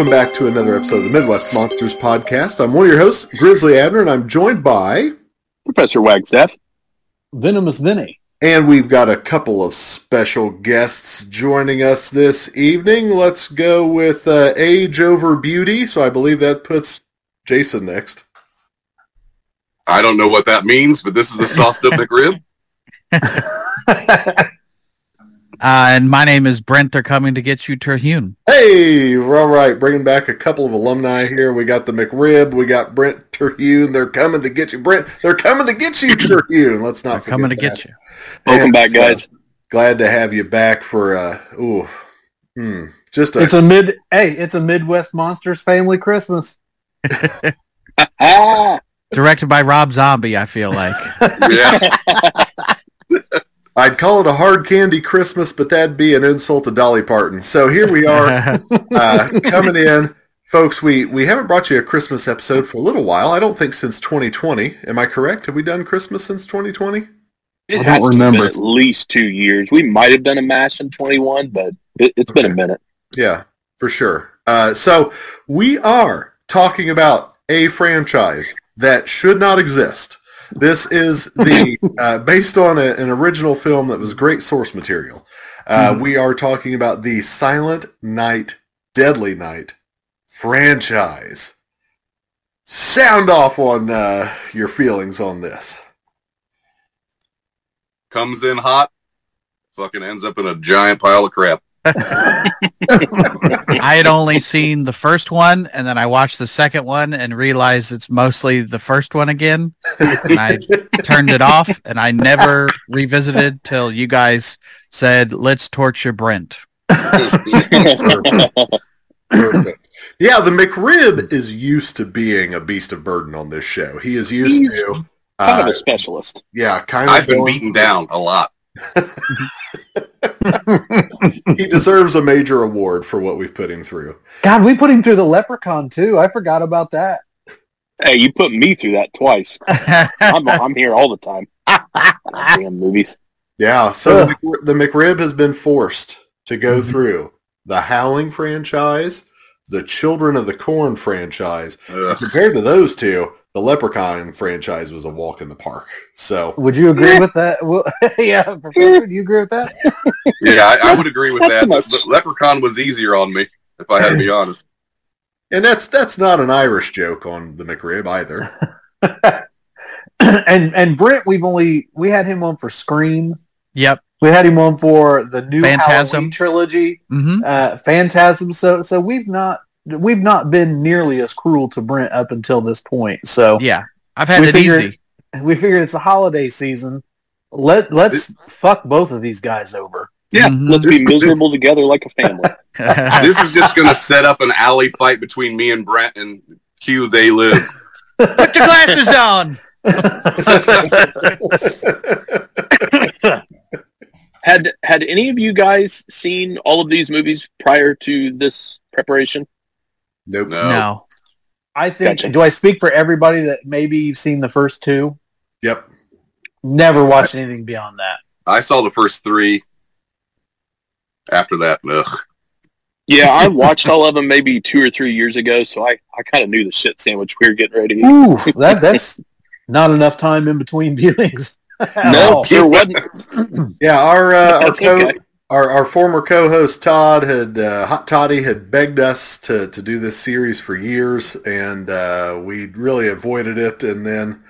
and gentlemen, welcome back to another episode of the Midwest Monsters Podcast. I'm one of your hosts, Grizzly Abner, and I'm joined by, Professor Wagstaff. Venomous Vinny. and we've got a couple of special guests joining us this evening. Let's go with uh, Age Over Beauty. So I believe that puts Jason next. I don't know what that means, but this is the sauced up McRib. Uh, and my name is Brent. They're coming to get you, Terhune. Hey, we're all right. Bringing back a couple of alumni here. We got the McRib. We got Brent Terhune. They're coming to get you, Brent. They're coming to get you, Terhune. Let's not They're coming to that. get you. Welcome And, back, uh, guys. glad to have you back for uh ooh hmm, just a It's a mid. Hey, it's a Midwest Monsters family Christmas. Directed by Rob Zombie, I feel like. Yeah. I'd call it a hard candy Christmas, but that'd be an insult to Dolly Parton. So here we are uh, coming in. Folks, we, we haven't brought you a Christmas episode for a little while. I don't think since 2020. Am I correct? Have we done Christmas since 2020? it I don't to have been remember. at least two years. We might have done a mash in 21, but it, it's been a minute. Yeah, for sure. Uh, so we are talking about a franchise that should not exist. This is the uh, based on a, an original film that was great source material. Uh, We are talking about the Silent Night, Deadly Night franchise. Sound off on uh, your feelings on this. Comes in hot, fucking ends up in a giant pile of crap. I had only seen the first one, and then I watched the second one and realized it's mostly the first one again. And I turned it off, and I never revisited till you guys said, "Let's torture Brent." Perfect. Yeah, the McRib is used to being a beast of burden on this show. He is used He's to. kind of Uh, a specialist. yeah, kind of. I've been beaten down a lot. he deserves a major award for what we've put him through. God, we put him through the Leprechaun too. I forgot about that. Hey, you put me through that twice. I'm, I'm here all the time. Damn movies. Yeah, so the, the McRib has been forced to go mm-hmm. through the Howling franchise, the Children of the Corn franchise. Ugh. Compared to those two, the Leprechaun franchise was a walk in the park. So Would you agree with that? Well, yeah, Professor, do you agree with that? Yeah, I, I would agree with that. much- but Leprechaun was easier on me, if I had to be honest. and that's that's not an Irish joke on the McRib either. and and Brent, we've only we had him on for Scream. yep. We had him on for the new Phantasm. Halloween trilogy, hmm uh, Phantasm. So so we've not we've not been nearly as cruel to Brent up until this point. So Yeah. I've had We it figured- easy. we figured it's the holiday season. Let let's fuck both of these guys over. Yeah, Mhm. let's be miserable together like a family. This is just going to set up an alley fight between me and Brent and Q. They live. Put your glasses on. Had had any of you guys seen all of these movies prior to this preparation? Nope. No. No. I think. Gotcha. Do I speak for everybody that maybe you've seen the first two? Yep. Never watched anything beyond that. I saw the first three. After that, ugh. Yeah, I watched all of them maybe two or three years ago, so I, I kind of knew the shit sandwich we were getting ready to eat. Ooh, that that's not enough time in between viewings. No, there wasn't. Yeah, our uh, our, That's co- okay. Our our former co-host Todd had uh, Hot Toddy had begged us to to do this series for years, and uh, we really avoided it. And then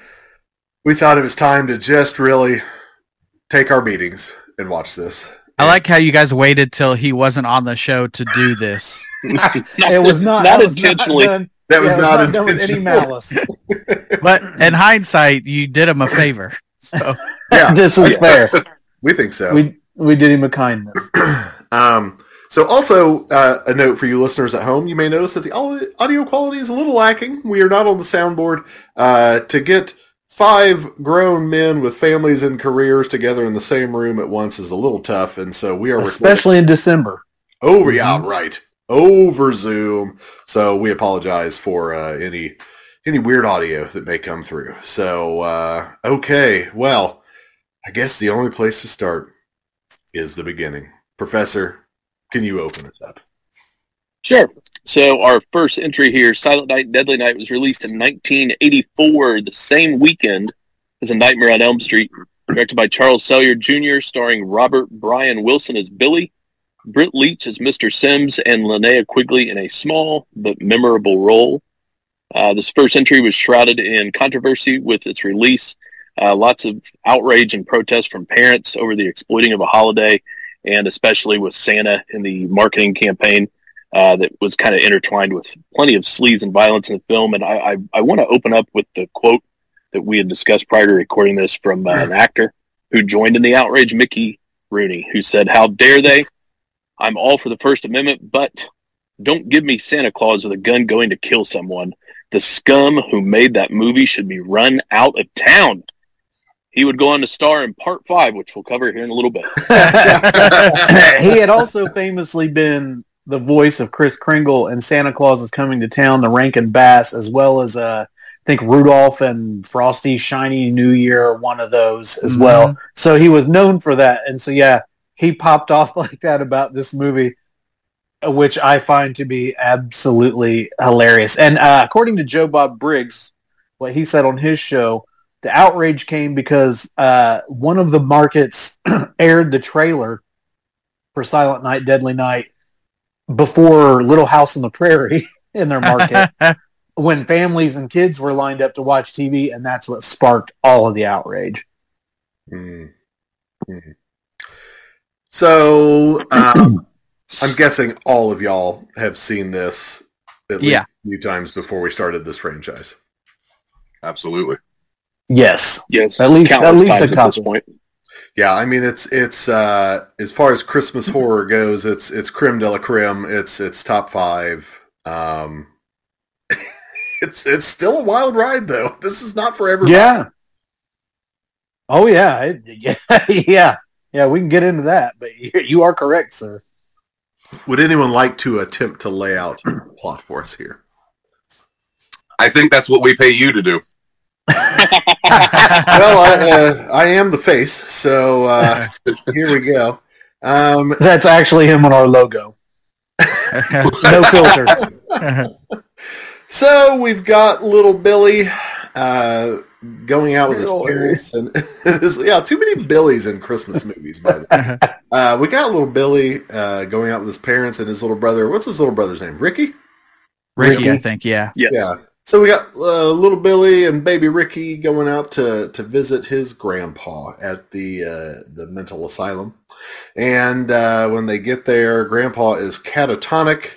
we thought it was time to just really take our beatings and watch this. I like how you guys waited till he wasn't on the show to do this. It was not not that was intentionally. done- That was yeah, it not, done with any malice. But in hindsight, you did him a favor. So Yeah, this is fair. we think so. We we did him a kindness. um, so also uh, a note for you listeners at home, you may notice that the audio quality is a little lacking. We are not on the soundboard. Uh, to get five grown men with families and careers together in the same room at once is a little tough, and so we are recording Especially in December. over, yeah, right, over Zoom. So we apologize for uh, any any weird audio that may come through. So uh, okay, well, I guess the only place to start is the beginning. Professor, can you open us up? Sure. So our first entry here, Silent Night, Deadly Night, was released in 1984, the same weekend as A Nightmare on Elm Street, directed by Charles Sellier Jr., starring Robert Brian Wilson as Billy, Britt Leach as Mr. Sims, and Linnea Quigley in a small but memorable role. Uh, this first entry was shrouded in controversy with its release. Uh, lots of outrage and protest from parents over the exploiting of a holiday, and especially with Santa in the marketing campaign uh, that was kind of intertwined with plenty of sleaze and violence in the film. And I, I, I want to open up with the quote that we had discussed prior to recording this from uh, an actor who joined in the outrage, Mickey Rooney, who said, "How dare they? I'm all for the First Amendment, but don't give me Santa Claus with a gun going to kill someone. The scum who made that movie should be run out of town." He would go on to star in Part Five, which we'll cover here in a little bit. he had also famously been the voice of Kris Kringle and Santa Claus is Coming to Town, the Rankin Bass, as well as uh, I think Rudolph and Frosty Shiny New Year, one of those as Mhm. well. So he was known for that, and so yeah, he popped off like that about this movie, uh, which I find to be absolutely hilarious. And uh, according to Joe Bob Briggs, what he said on his show, the outrage came because uh, one of the markets aired the trailer for Silent Night, Deadly Night before Little House on the Prairie in their market when families and kids were lined up to watch TV, and that's what sparked all of the outrage. Mm. Mhm. So um, I'm guessing all of y'all have seen this at least Yeah. a few times before we started this franchise. Absolutely. Yes, Yes, At least- countless at least a times at this couple. point. Yeah, I mean it's it's uh, as far as Christmas horror goes, it's it's creme de la creme. It's it's top five. Um, it's it's still a wild ride though. This is not for everybody. yeah. Oh yeah, it, yeah, yeah, yeah. We can get into that, but you, you are correct, sir. Would anyone like to attempt to lay out plot for us here? I think that's what we pay you to do. well, I, uh, I am the face, so uh, here we go. Um, That's actually him on our logo. No filter. so we've got little Billy uh, going out with his parents, and it's- yeah, too many Billies in Christmas movies. By the way, uh, we got little Billy uh, going out with his parents and his little brother. What's his little brother's name? Ricky. Ricky, I think, yeah. Yes. Yeah. So we got uh, little Billy and baby Ricky going out to, to visit his grandpa at the uh, the mental asylum, and uh, when they get there, Grandpa is catatonic.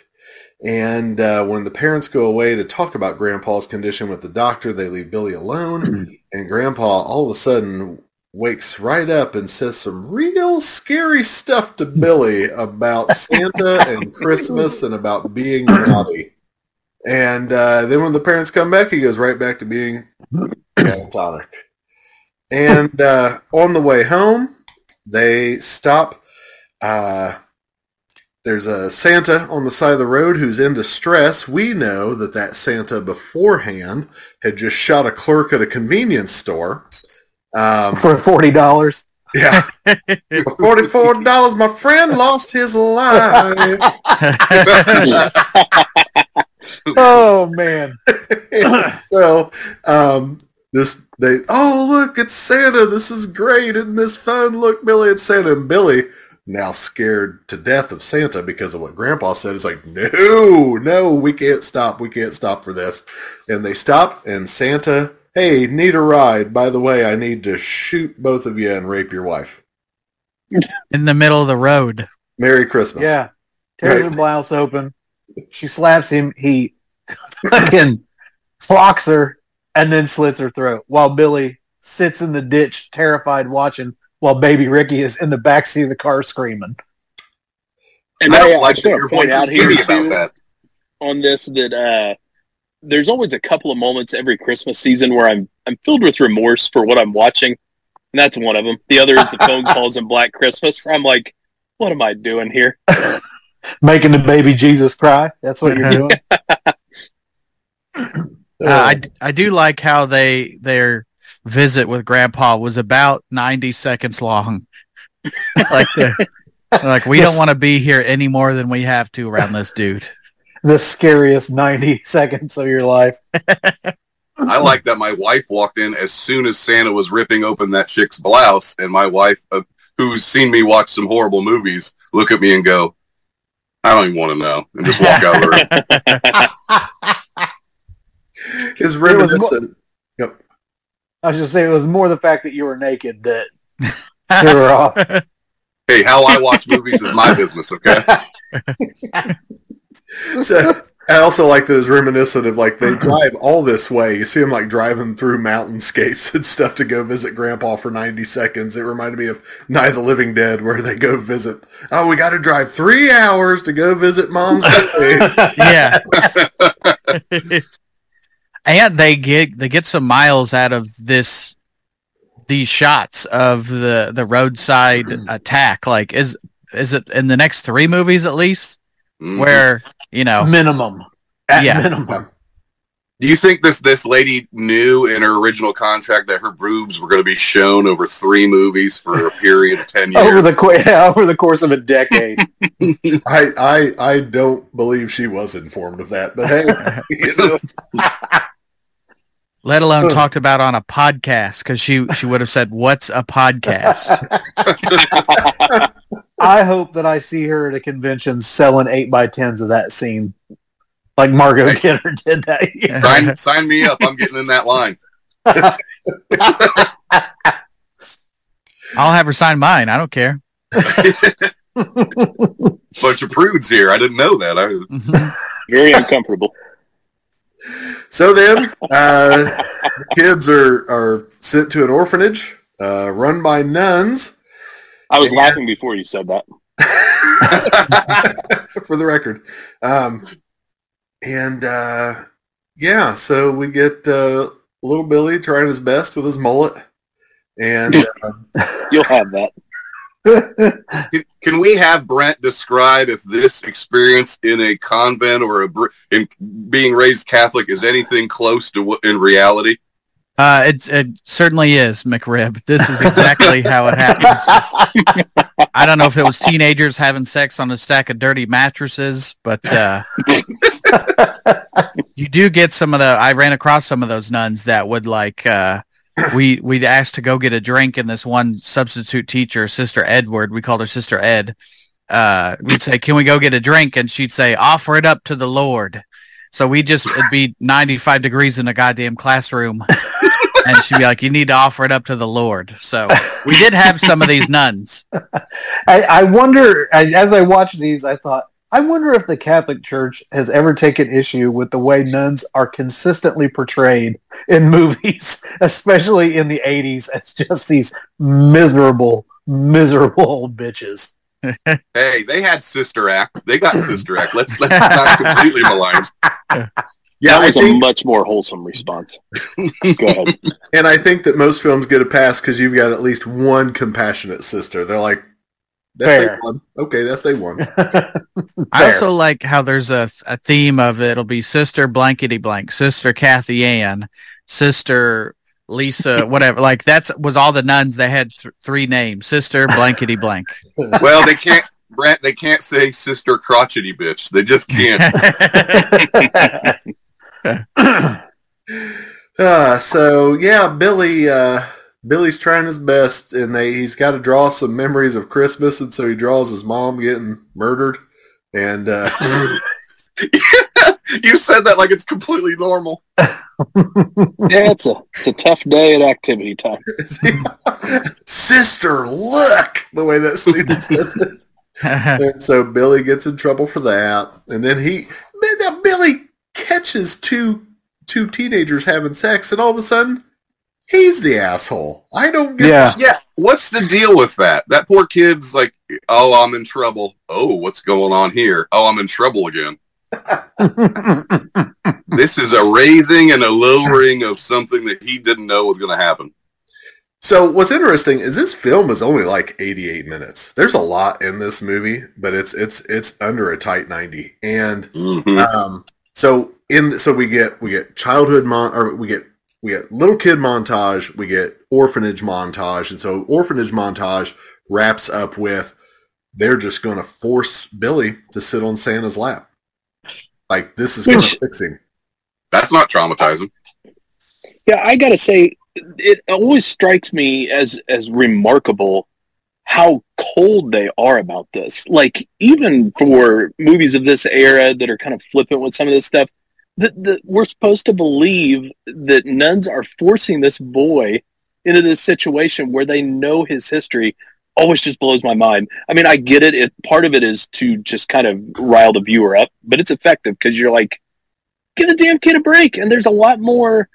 And uh, when the parents go away to talk about Grandpa's condition with the doctor, they leave Billy alone, and Grandpa all of a sudden wakes right up and says some real scary stuff to Billy about Santa and Christmas and about being naughty. And uh, then when the parents come back, he goes right back to being catatonic. And uh, on the way home, they stop. Uh, there's a Santa on the side of the road who's in distress. We know that that Santa beforehand had just shot a clerk at a convenience store. Um, For forty dollars. yeah, for forty-four dollars, my friend lost his life. Oh man. so um, this they oh look it's Santa this is great isn't this fun look Billy it's Santa and Billy now scared to death of Santa because of what Grandpa said is like no no we can't stop we can't stop for this and they stop and Santa hey need a ride by the way I need to shoot both of you and rape your wife In the middle of the road. Merry Christmas Yeah. Tears Right. her blouse open. She slaps him. He fucking clocks her and then slits her throat while Billy sits in the ditch, terrified, watching while baby Ricky is in the backseat of the car screaming. And I I, don't I like just that your to point out here about that. on this that uh, there's always a couple of moments every Christmas season where I'm I'm filled with remorse for what I'm watching, and that's one of them. The other is the phone calls in Black Christmas, where I'm like, what am I doing here? Making the baby Jesus cry. That's what you're doing. Uh, I, d- I do like how they their visit with Grandpa was about 90 seconds long. like they're- like we don't want to be here any more than we have to around this dude. the scariest 90 seconds of your life. I like that my wife walked in as soon as Santa was ripping open that chick's blouse, and my wife, uh, who's seen me watch some horrible movies, look at me and go, "I don't even want to know," and just walk out of the room. Is more- reminiscent. Yep. I was just saying it was more the fact that you were naked that threw her off. Hey, how I watch movies is my business, okay? So, I also like that it's reminiscent of like they hmm. drive all this way. You see them like driving through mountainscapes and stuff to go visit Grandpa for ninety seconds. It reminded me of Night of the Living Dead, where they go visit. Oh, we got to drive three hours to go visit Mom's yeah. and they get they get some miles out of this these shots of the the roadside hmm. attack. Like is is it in the next three movies at least Mhm. where you know Minimum. At Yeah. minimum. Do you think this this lady knew in her original contract that her boobs were going to be shown over three movies for a period of ten years? Over the yeah, over the course of a decade. I, I I don't believe she was informed of that, but hey, you know, let alone talked about on a podcast because she she would have said what's a podcast I hope that I see her at a convention selling eight by tens of that scene, like Margot Hey. Kidder did that year. sign, sign me up. I'm getting in that line. I'll have her sign mine I don't care Bunch of prudes here. I didn't know that. I, Mhm. Very uncomfortable. so then uh, the kids are are sent to an orphanage uh, run by nuns. I was laughing before you said that. for the record. Um, and uh, yeah, so we get uh, little Billy trying his best with his mullet, and uh, You'll have that. Can, can we have Brent describe if this experience in a convent or a br- in being raised Catholic is anything close to what in reality? Uh it, it certainly is mcrib this is exactly how it happens I don't know if it was teenagers having sex on a stack of dirty mattresses, but uh, you do get some of the. I ran across some of those nuns that would like. Uh, we we'd asked to go get a drink, and this one substitute teacher, Sister Edward, we called her Sister Ed. Uh, we'd say, "Can we go get a drink?" And she'd say, "Offer it up to the Lord." So we just it'd be ninety five degrees in a goddamn classroom. And she'd be like, "You need to offer it up to the Lord." So we did have some of these nuns. I, I wonder, I- as I watched these, I thought, I wonder if the Catholic Church has ever taken issue with the way nuns are consistently portrayed in movies, especially in the 80s, as just these miserable, miserable old bitches. Hey, they had Sister Act. They got Sister Act. Let's let's not completely malign. yeah, that I was a much more wholesome response. Go ahead. and I think that most films get a pass because you've got at least one compassionate sister. They're like, that's Fair. they one. Okay, that's they one. I also like how there's a a theme of it. it'll be Sister Blankety Blank, Sister Kathy Ann, Sister Lisa, whatever. Like that's was all the nuns. They had th- three names: Sister Blankety Blank. Well, they can't. Brent, they can't say Sister Crotchety Bitch. They just can't. Uh, so yeah, Billy. Uh, Billy's trying his best, and they he's got to draw some memories of Christmas, and so he draws his mom getting murdered, and uh, you said that like it's completely normal. Yeah, it's a it's a tough day at activity time. sister, look the way that student says it. And so Billy gets in trouble for that, and then he then now Billy catches two two teenagers having sex, and all of a sudden he's the asshole. I don't get. yeah. Yeah, what's the deal with that? That poor kid's like, oh, I'm in trouble. Oh, what's going on here? Oh, I'm in trouble again. This is a raising and a lowering of something that he didn't know was going to happen. So what's interesting is this film is only like 88 minutes. There's a lot in this movie, but it's it's it's under a tight 90. And Mhm. um, so in so we get we get childhood mon or we get we get little kid montage, we get orphanage montage, and so orphanage montage wraps up with they're just going to force Billy to sit on Santa's lap. Like this is going to fix him. That's not traumatizing. Yeah, I gotta say, it always strikes me as as remarkable how cold they are about this. Like even for movies of this era that are kind of flippant with some of this stuff, that that we're supposed to believe that nuns are forcing this boy into this situation where they know his history. Always just blows my mind. I mean, I get it. It part of it is to just kind of rile the viewer up, but it's effective because you're like, give the damn kid a break. And there's a lot more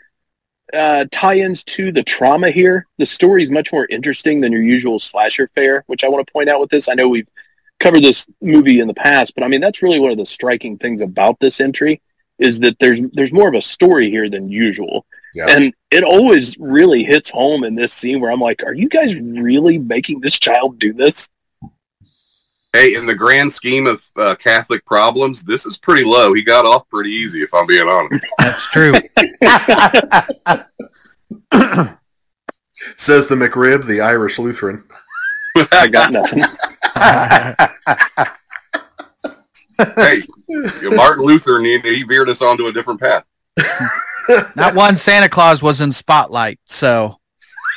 uh, tie-ins to the trauma here. The story is much more interesting than your usual slasher fare, which I want to point out with this. I know we've covered this movie in the past, but I mean that's really one of the striking things about this entry is that there's there's more of a story here than usual. Yeah. And it always really hits home in this scene where I'm like, are you guys really making this child do this? Hey, in the grand scheme of uh, Catholic problems, this is pretty low. He got off pretty easy, if I'm being honest. That's true. Says the McRib, the Irish Lutheran. I got nothing. hey, Martin Luther, he, he veered us onto a different path. Not one Santa Claus was in Spotlight, so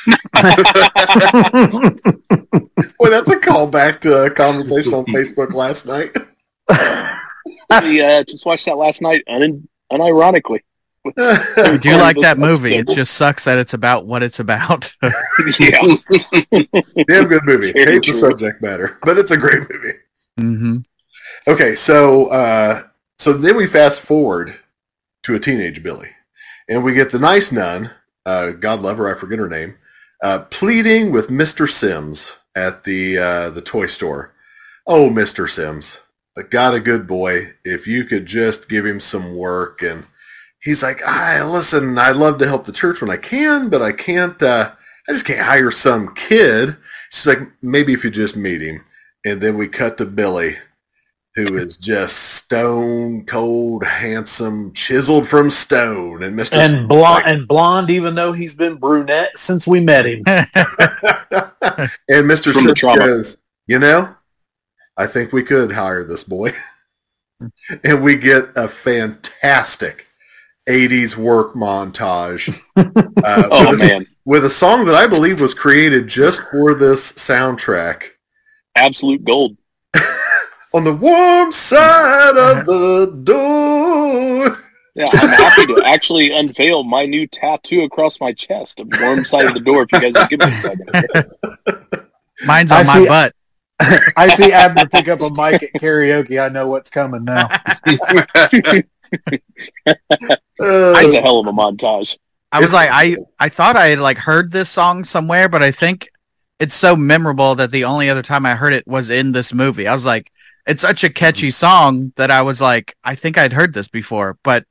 Boy, that's a callback to a conversation on Facebook last night. we uh, just watched that last night un- unironically. I do Part like that movie. It just sucks that it's about what it's about. yeah. Damn good movie. Very Hate the subject matter, but it's a great movie. hmm Okay, so uh, so then we fast forward to a teenage Billy, and we get the nice nun, uh, God love her, I forget her name, uh, pleading with Mister Sims at the uh, the toy store. Oh, Mister Sims, I got a good boy. If you could just give him some work, and he's like, I listen, I love to help the church when I can, but I can't. Uh, I just can't hire some kid. She's like, maybe if you just meet him, and then we cut to Billy who is just stone cold, handsome, chiseled from stone, and Mister and blonde and blonde, even though he's been brunette since we met him. and Mister From Sims goes, you know, I think we could hire this boy, and we get a fantastic. 80s work montage uh, Oh with, a, man, with a song that I believe was created just for this soundtrack. absolute gold. On the warm side of the door. Yeah, I'm happy to actually unveil my new tattoo across my chest, a warm side of the door. If you guys will give me a second. Mine's I on my see- butt. I see Abner pick up a mic at karaoke. I know what's coming now. Uh, That's a hell of a montage. I was like, I I thought I had like heard this song somewhere, but I think it's so memorable that the only other time I heard it was in this movie. I was like, it's such a catchy song that I was like, I think I'd heard this before, but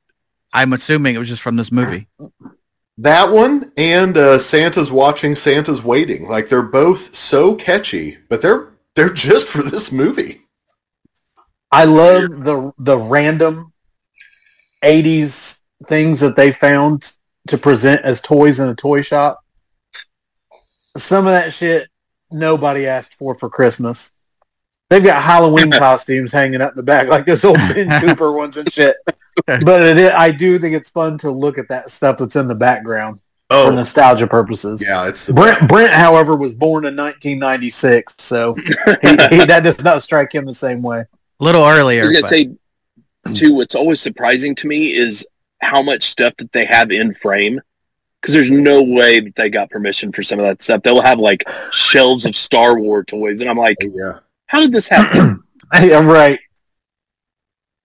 I'm assuming it was just from this movie. That one and uh, Santa's watching, Santa's waiting. Like they're both so catchy, but they're they're just for this movie. I love the the random '80s things that they found to present as toys in a toy shop. Some of that shit nobody asked for for Christmas. They've got Halloween costumes hanging up in the back, like those old Ben Cooper ones and shit. But it is, I do think it's fun to look at that stuff that's in the background for Oh, nostalgia purposes. yeah, it's Brent, Brent, however, was born in 1996, so he, he, that does not strike him the same way. A little earlier. I was gonna but- say too. What's always surprising to me is how much stuff that they have in frame. Because there's no way that they got permission for some of that stuff. They'll have like shelves of Star Wars toys, and I'm like, oh, yeah. How did this happen? I'm right.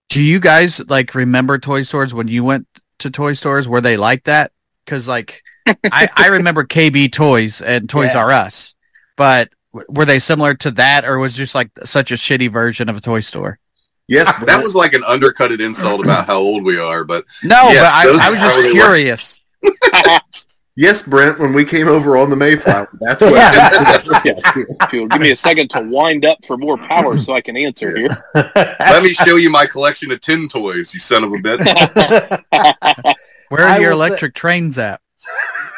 Do you guys like remember toy stores when you went to toy stores? Were they like that? Because like I, I remember KB Toys and Toys Yeah. R Us, but were they similar to that, or was it just like such a shitty version of a toy store? Yes, ah, that was like an undercutted insult about how old we are, but No, Yes, but I, I was just probably were. curious. yes, Brent. When we came over on the Mayflower, that's what. If you'll give me a second to wind up for more power so I can answer here. let me show you my collection of tin toys, you son of a bitch. Where are I your will say- electric trains at?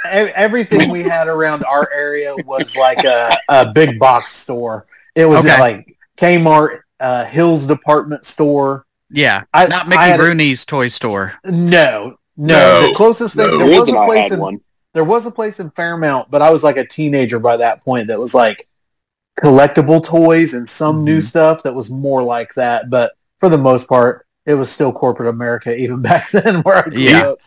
Everything we had around our area was like a, a big box store. It was Okay. like Kmart, uh, Hills department store, Yeah, I, not I Mickey had a- Rooney's toy store. no, no, No, The closest thing no. there was a a I place in one. There was a place in Fairmount, but I was like a teenager by that point that was like collectible toys and some new Mhm. stuff that was more like that. But for the most part, it was still corporate America even back then where I grew Yeah. up.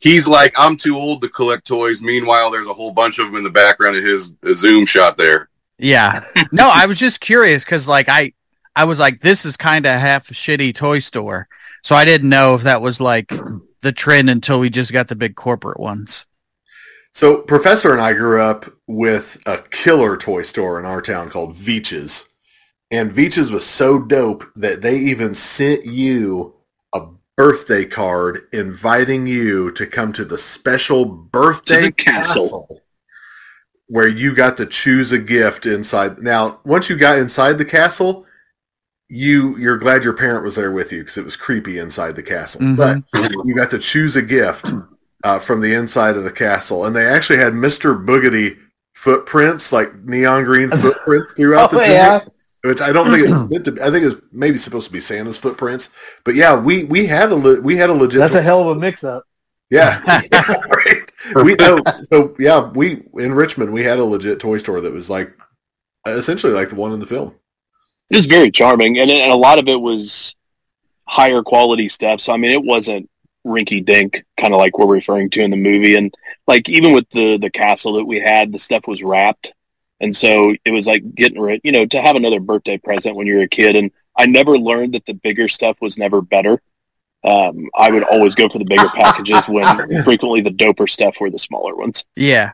He's like, I'm too old to collect toys. Meanwhile, there's a whole bunch of them in the background of his uh, Zoom shot there. Yeah. No, I was just curious because like I I was like, this is kind of half a shitty toy store. So I didn't know if that was like the trend until we just got the big corporate ones. So Professor and I grew up with a killer toy store in our town called Veach's. And Veach's was so dope that they even sent you a birthday card inviting you to come to the special birthday the castle. where you got to choose a gift inside. Now, once you got inside the castle, you you're glad your parent was there with you because it was creepy inside the castle. Mhm. But you got to choose a gift uh, from the inside of the castle, and they actually had Mister Boogedy footprints, like neon green footprints throughout Oh, the yeah. joint, Which I don't think it was meant to. Be. I think it was maybe supposed to be Santa's footprints, but yeah, we we had a le- we had a legit. That's a hell of a mix up. yeah, right. We know. So yeah, we in Richmond we had a legit toy store that was like essentially like the one in the film. It was very charming, and, it, and a lot of it was higher quality stuff. So I mean, it wasn't rinky dink, kind of like we're referring to in the movie. And like even with the the castle that we had, the stuff was wrapped, and so it was like getting rid, you know, to have another birthday present when you're a kid. And I never learned that the bigger stuff was never better. Um, I would always go for the bigger packages when frequently the doper stuff were the smaller ones. Yeah.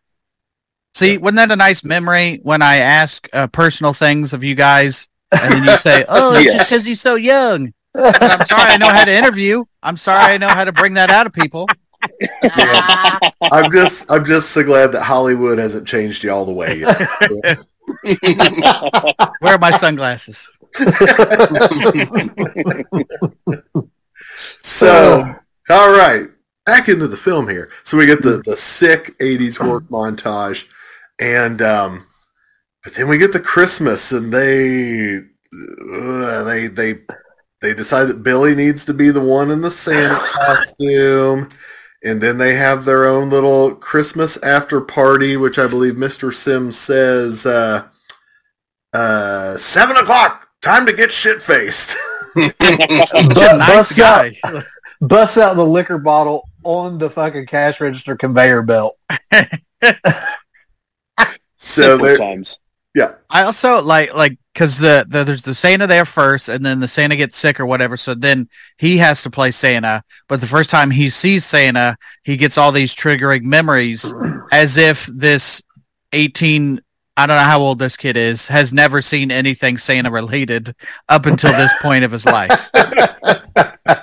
See, wasn't that a nice memory when I ask uh, personal things of you guys and then you say, oh, it's just because you're so young. And I'm sorry I know how to interview. I'm sorry I know how to bring that out of people. I'm just I'm just so glad that Hollywood hasn't changed you all the way yet. Where are my sunglasses? So, all right, back into the film here. So we get the the sick '80s work montage, and um, but then we get the Christmas, and they uh, they they they decide that Billy needs to be the one in the Santa costume. And then they have their own little Christmas after party, which I believe Mr. Sims says, uh, uh, seven o'clock, time to get shit faced. Such a nice Busts out, guy. busts out the liquor bottle on the fucking cash register conveyor belt. so Simple there, times. I also like like because the, the there's the Santa there first, and then the Santa gets sick or whatever. So then he has to play Santa. But the first time he sees Santa, he gets all these triggering memories, as if this eighteen. I don't know how old this kid is. Has never seen anything Santa related up until this point of his life.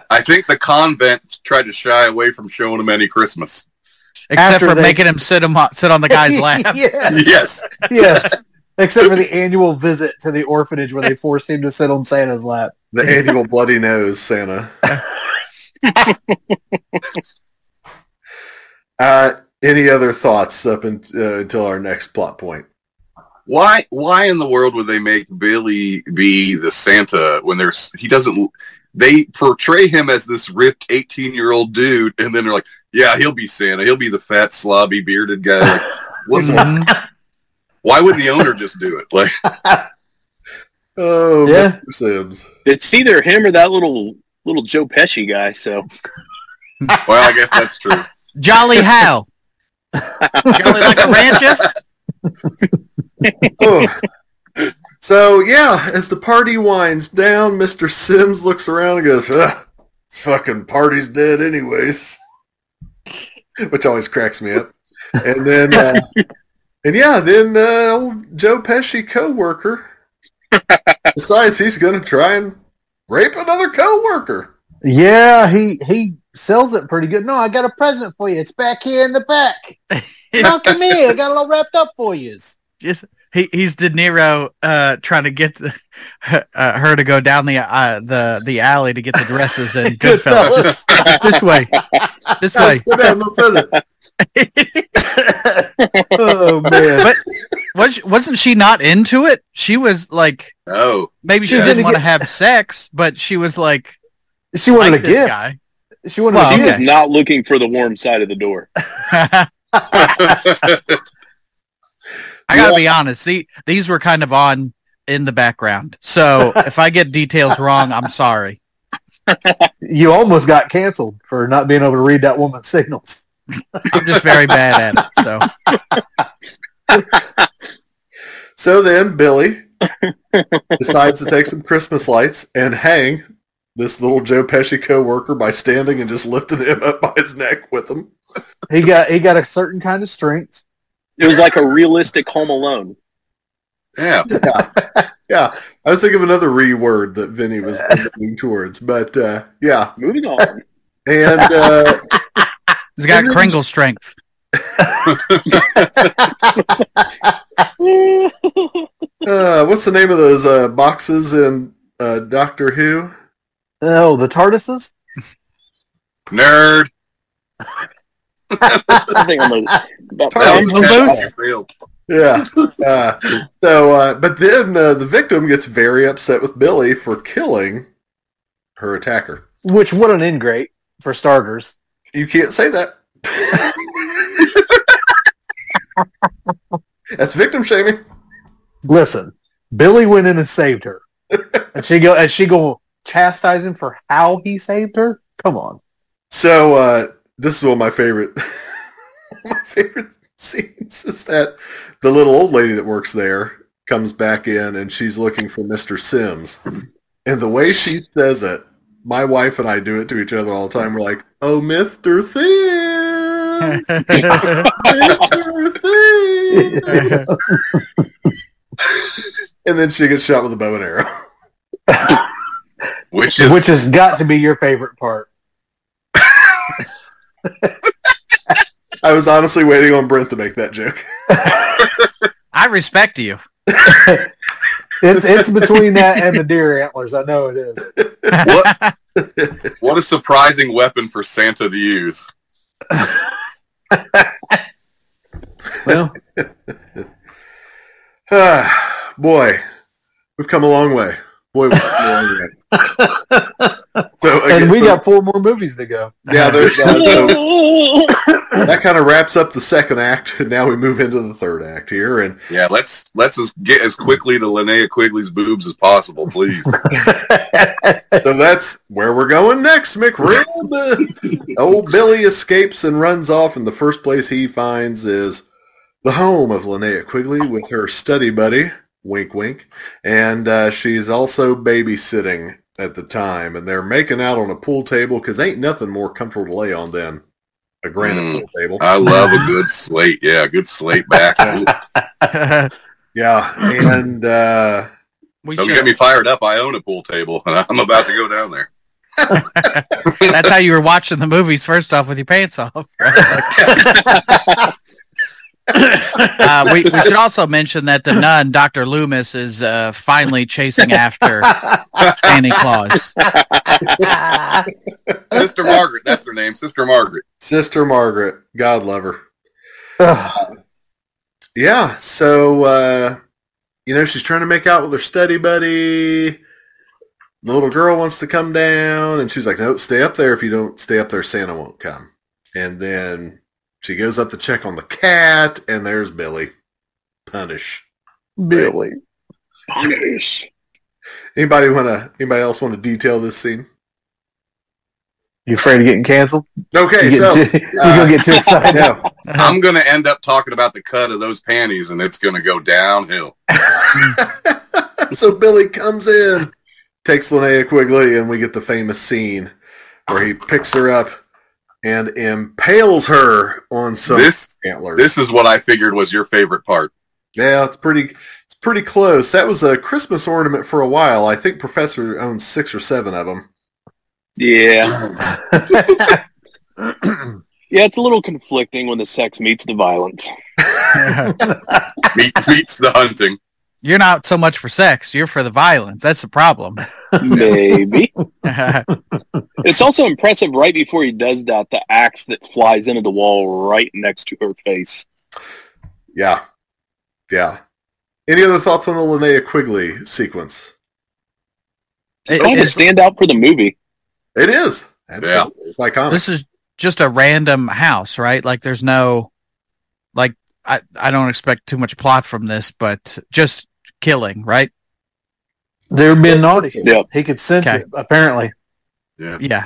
I think the convent tried to shy away from showing him any Christmas. Except After for they- making him sit him on, sit on the guy's lap. yes, Yes. yes. Except for the annual visit to the orphanage where they forced him to sit on Santa's lap. the annual bloody nose Santa. uh, any other thoughts up in, uh, until our next plot point? Why? Why in the world would they make Billy be the Santa when there's he doesn't? They portray him as this ripped eighteen-year-old dude, and then they're like, "Yeah, he'll be Santa. He'll be the fat, slobby, bearded guy." Like, what's Mhm. Why would the owner just do it? Like, Oh, Yeah. Mr. Sims. It's either him or that little little Joe Pesci guy. So well, I guess that's true. Jolly Hal. Jolly like a rancher. Oh. So yeah, as the party winds down, Mr. Sims looks around and goes, Ugh, "Fucking party's dead, anyways," which always cracks me up. And then, uh, and yeah, then uh, old Joe Pesci coworker decides he's going to try and rape another coworker. Yeah, he he sells it pretty good. No, I got a present for you. It's back here in the back. No, come here. I got it all wrapped up for you. just he he's De Niro uh trying to get the, uh, her to go down the uh, the the alley to get the dresses and Goodfellas. Just, this way, this way. Go down no further. oh man. But was wasn't she not into it? She was like Oh, maybe she She's didn't want to have sex, but she was like She wanted like a gift. guy. She wanted Well, a He gift. was not looking for the warm side of the door. I gotta be honest. The, these were kind of on in the background. So if I get details wrong, I'm sorry. You almost got canceled for not being able to read that woman's signals. I'm just very bad at it. So So then Billy decides to take some Christmas lights and hang this little Joe Pesci co-worker by standing and just lifting him up by his neck with him. He got he got a certain kind of strength. It was like a realistic Home Alone. yeah. Yeah, I was thinking of another re word that Vinny was moving towards, but uh, yeah, Moving on. and uh, he's got Kringle strength. uh, what's the name of those uh, boxes in uh, Doctor Who? Oh, the TARDISes? Nerd. I think I'm a, about Tom that. Yeah. Uh, so, uh, but then uh, the victim gets very upset with Billy for killing her attacker. Which what an ingrate for starters. You can't say that. That's victim shaming. Listen, Billy went in and saved her. and she go and she go chastise him for how he saved her? Come on. So uh, this is one of my favorite, my favorite scenes is that the little old lady that works there comes back in and she's looking for Mr. Sims, and the way she says it, my wife and I do it to each other all the time. We're like, "Oh, Mr. Sims, Mr. Sims," and then she gets shot with a bow and arrow. Which is Which has got to be your favorite part. I was honestly waiting on Brent to make that joke. I respect you. It's it's between that and the deer antlers. I know it is. what, what a surprising weapon for Santa to use. Well, Ah, boy, we've come a long way. Boy, we've come a long way. So, again, and we so- got four more movies to go. yeah, there's uh, so that kind of wraps up the second act, and now we move into the third act here. And Yeah, let's let's just get as quickly to Linnea Quigley's boobs as possible, please. so that's where we're going next, McRib. Old Billy escapes and runs off, and the first place he finds is the home of Linnea Quigley with her study buddy, wink wink, and uh, she's also babysitting at the time, and they're making out on a pool table because ain't nothing more comfortable to lay on than a granite Mm. pool table. I love a good slate. Yeah, a good slate back. Yeah, and uh, we Don't should, get me fired up. I own a pool table, and I'm about to go down there. that's how you were watching the movies first off with your pants off. Uh, we, we should also mention that the nun, Dr. Loomis, is uh, finally chasing after Santa Claus. Sister Margaret, that's her name. Sister Margaret. Sister Margaret, God love her. Ugh. Yeah, so uh, you know she's trying to make out with her study buddy. The little girl wants to come down, and she's like, "Nope, stay up there. If you don't stay up there, Santa won't come." And then she goes up to check on the cat, and there's Billy. Punish. Billy. Punish. Anybody want to? Anybody else want to detail this scene? You afraid of getting canceled? Okay, you so get too, you gonna get too uh, excited. no. I'm going to end up talking about the cut of those panties, and it's going to go downhill. so Billy comes in, takes Linnea Quigley, and we get the famous scene where he picks her up and impales her on some This antlers. this is what I figured was your favorite part. yeah, it's pretty. It's pretty close. That was a Christmas ornament for a while. I think Professor owns six or seven of them. Yeah. Yeah, it's a little conflicting when the sex meets the violence. Meet, meets the hunting. You're not so much for sex, you're for the violence. That's the problem. Maybe. It's also impressive right before he does that, the axe that flies into the wall right next to her face. Yeah, yeah. Any other thoughts on the Linnea Quigley sequence? It- Kind of it's- stand out for the movie. It is. Absolutely. It's iconic. This is just a random house, right? Like there's no like I I don't expect too much plot from this, but just killing, right? They're being naughty. Yeah. He could sense Okay. it, apparently. Yeah. Yeah.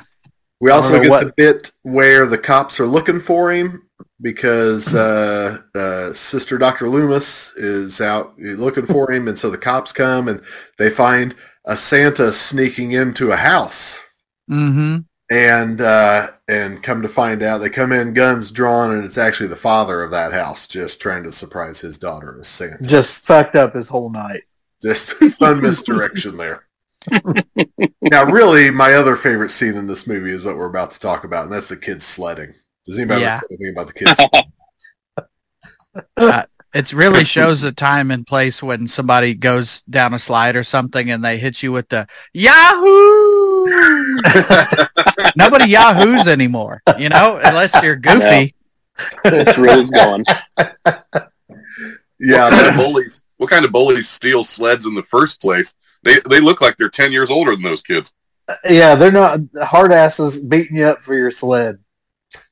we also get what- the bit where the cops are looking for him because uh, uh, Sister Dr. Loomis is out looking for him, and so the cops come and they find a Santa sneaking into a house. Mm-hmm. And uh, and come to find out they come in guns drawn and it's actually the father of that house just trying to surprise his daughter as Santa. Just fucked up his whole night. Just fun misdirection there. now, really, my other favorite scene in this movie is what we're about to talk about, and that's the kids sledding. Does anybody Yeah. say anything about the kids? It really shows a time and place when somebody goes down a slide or something and they hit you with the Yahoo. Nobody Yahoos anymore, you know, unless you're goofy. It's really gone. yeah, what kind of bullies? What kind of bullies steal sleds in the first place? They they look like they're ten years older than those kids. Uh, yeah, they're not hard asses beating you up for your sled.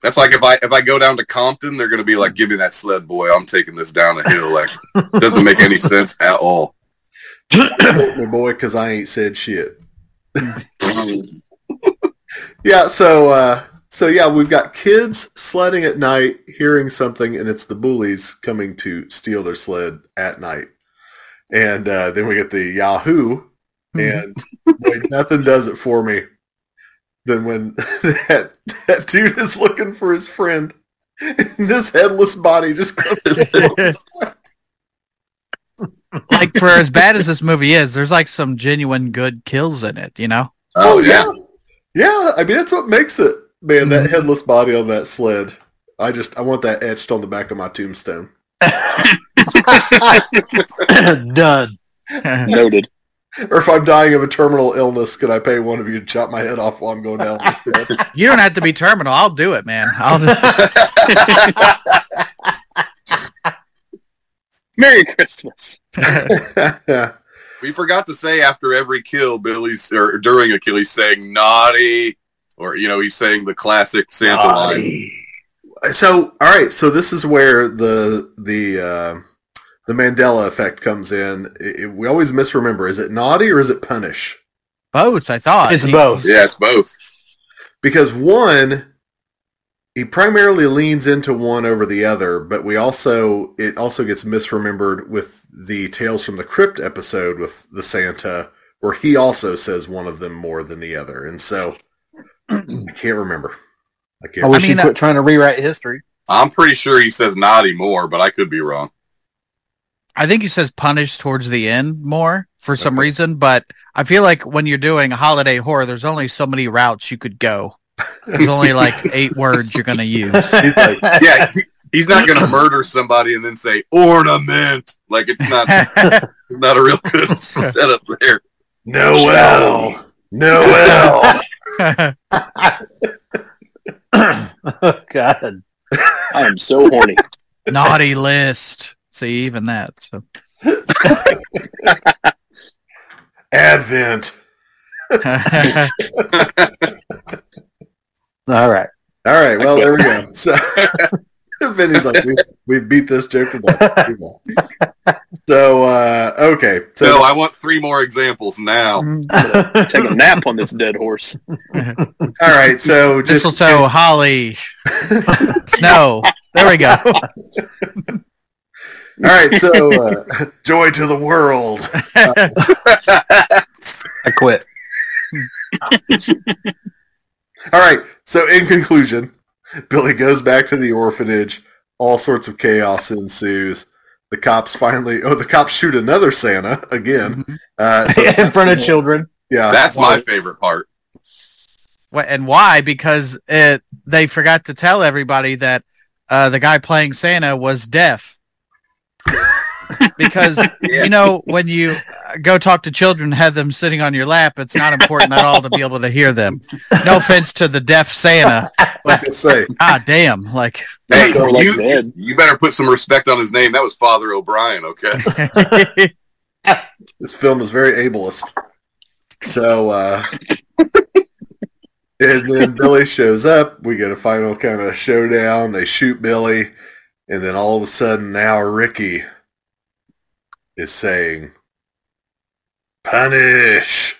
That's like if I if I go down to Compton, they're gonna be like, "Give me that sled, boy. I'm taking this down the hill." Like, doesn't make any sense at all. my boy, because I ain't said shit. Yeah, so uh, so yeah, we've got kids sledding at night, hearing something, and it's the bullies coming to steal their sled at night. And uh, then we get the Yahoo, and boy, nothing does it for me than when that, that dude is looking for his friend, and this headless body just comes like for as bad as this movie is, there's like some genuine good kills in it, you know? Oh, oh yeah, yeah. I mean, that's what makes it, man. That mm-hmm. headless body on that sled. I just I want that etched on the back of my tombstone. Done. Noted. Or if I'm dying of a terminal illness, can I pay one of you to chop my head off while I'm going down the sled? you don't have to be terminal. I'll do it, man. I'll Merry Christmas. We forgot to say after every kill, Billy's or during a kill, he's saying naughty, or you know, he's saying the classic Santa line. so, all right. So this is where the the uh, the Mandela effect comes in. It- it- we always misremember: is it naughty or is it punish? both, I thought. It's He- both. Yeah, it's both. because one he primarily leans into one over the other but we also it also gets misremembered with the tales from the crypt episode with the santa where he also says one of them more than the other and so i can't remember i can't I wish I you mean, quit uh, trying to rewrite history. I'm pretty sure he says naughty more, but I could be wrong. I think he says punish towards the end more for some Okay. reason, but I feel like when you're doing a holiday horror, there's only so many routes you could go. There's only like eight words you're going to use. He's like, Yeah, he- he's not going to murder somebody and then say ornament. Like it's not not a real good setup there. noel noel oh, God. I am so horny. Naughty list. See, even that. So advent All right. all right well there we go so Vinny's like we, we beat this joke to death so uh okay so So I want three more examples now. Take a nap on this dead horse. all right so just mistletoe, holly, snow. There we go. All right, so uh, joy to the world. I quit. All right, so in conclusion, Billy goes back to the orphanage. All sorts of chaos ensues. The cops finally, oh, the cops shoot another Santa again. Uh, so In front of children. yeah, That's my favorite part. Wh- and why? Because it they forgot to tell everybody that uh, the guy playing Santa was deaf. Because Yeah. you know when you uh, go talk to children, have them sitting on your lap, it's not important at all to be able to hear them. No offense to the deaf Santa. I was gonna say. Ah, damn! Like Hey, Go like you—you better put some respect on his name. That was Father O'Brien, okay? This film is very ableist. So, uh, And then Billy shows up. We get a final kind of showdown. They shoot Billy. And then all of a sudden now Ricky is saying, punish.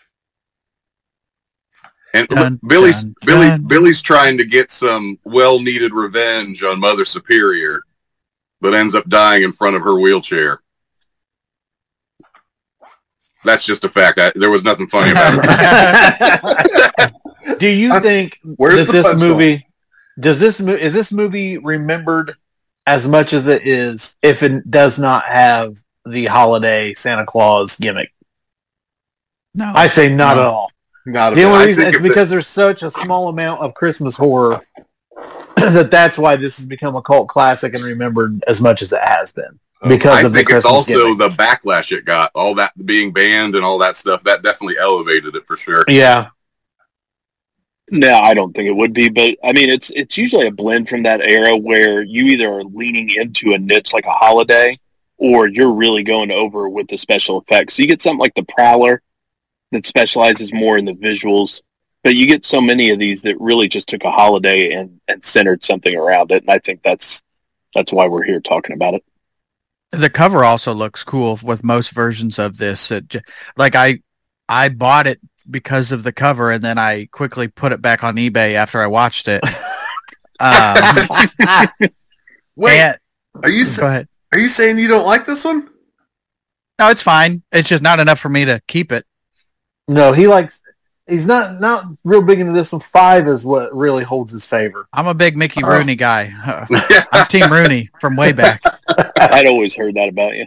And Dun, Billy's dun, Billy dun. Billy's trying to get some well-needed revenge on Mother Superior, but ends up dying in front of her wheelchair. That's just a fact. I, there was nothing funny about it. Do you think Where's that the this punchline? movie does this mo- is this movie remembered as much as it is if it does not have the holiday Santa Claus gimmick? No, I say not No. at all. Not The only reason think it's if the- because there's such a small amount of Christmas horror that that's why this has become a cult classic and remembered as much as it has been um, because I of the think it's also gimmick. the backlash it got. All that being banned and all that stuff that definitely elevated it for sure. yeah. No, I don't think it would be, but I mean, it's it's usually a blend from that era where you either are leaning into a niche like a holiday, or you're really going over with the special effects. So you get something like the Prowler that specializes more in the visuals, but you get so many of these that really just took a holiday and and centered something around it, and I think that's that's why we're here talking about it. the cover also looks cool with most versions of this. It, like I, I bought it because of the cover, and then I quickly put it back on eBay after I watched it. um, Wait, and- are you sa- are you saying you don't like this one? No, it's fine. It's just not enough for me to keep it. No, he likes. He's not not real big into this one. Five is what really holds his favor. I'm a big Mickey Oh. Rooney guy. I'm Team Rooney from way back. I'd always heard that about you.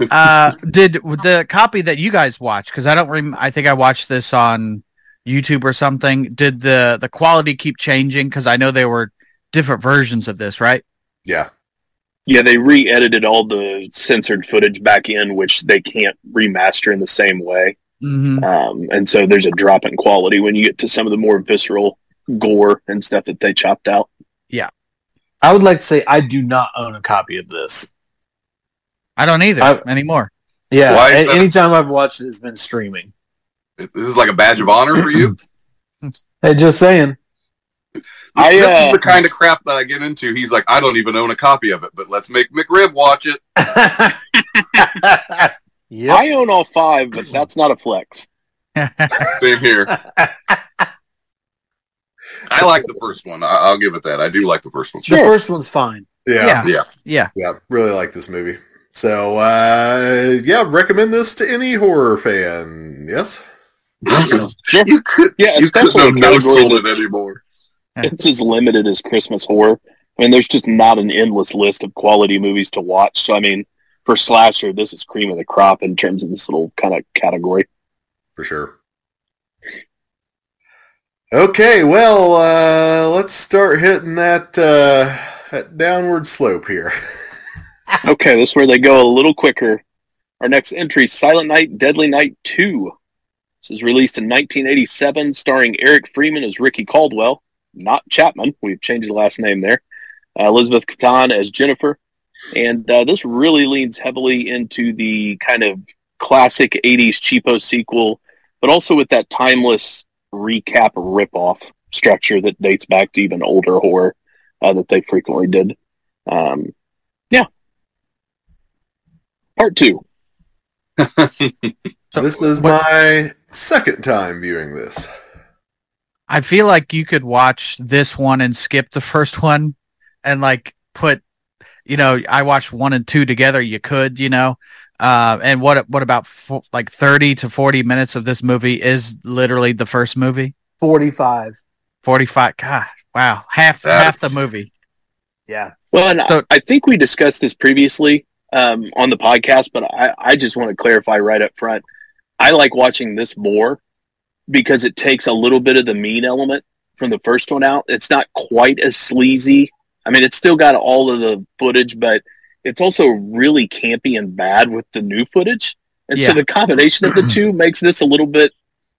Uh, did the copy that you guys watched? Because I don't. Rem- I think I watched this on YouTube or something. Did the the quality keep changing? Because I know there were different versions of this, right? Yeah. Yeah, they re-edited all the censored footage back in, which they can't remaster in the same way. Mm-hmm. Um, and so there's a drop in quality when you get to some of the more visceral gore and stuff that they chopped out. Yeah. I would like to say I do not own a copy of this. I don't either I- anymore. Yeah, Why is a- anytime I've watched it, it's been streaming. This is like a badge of honor for you. Hey, just saying. I, this uh, is the kind of crap that I get into. He's like, I don't even own a copy of it, but let's make McRib watch it. yep. I own all five, but that's not a flex. Same here. I like the first one. I- I'll give it that. I do like the first one. The first one's fine. Yeah. Yeah. Yeah. yeah. Yeah, really like this movie. So, uh, yeah, recommend this to any horror fan. Yes? Sure. You could, Yeah, you especially have in no category sold it anymore. It's as limited as Christmas horror. I mean, there's just not an endless list of quality movies to watch. So, I mean, for slasher, this is cream of the crop in terms of this little kind of category. For sure. Okay, well, uh, let's start hitting that, uh, that downward slope here. Okay, this is where they go a little quicker. Our next entry, Silent Night, Deadly Night 2. This is released in 1987, starring Eric Freeman as Ricky Caldwell, not Chapman. We've changed the last name there. Uh, Elizabeth Cayton as Jennifer. And uh, this really leans heavily into the kind of classic 80s cheapo sequel, but also with that timeless recap ripoff structure that dates back to even older horror uh, that they frequently did. Um, Part two. So this is what- my second time viewing this. I feel like you could watch this one and skip the first one, and like put, you know, I watched one and two together. You could, you know, uh, and what what about fo- like thirty to forty minutes of this movie is literally the first movie. 45. Forty five. God, wow, half half the movie. Yeah. Well, and So- I, I think we discussed this previously um, on the podcast, but I, I just want to clarify right up front. I like watching this more because it takes a little bit of the mean element from the first one out. It's not quite as sleazy. I mean, it's still got all of the footage, but it's also really campy and bad with the new footage. And Yeah. so the combination of the two makes this a little bit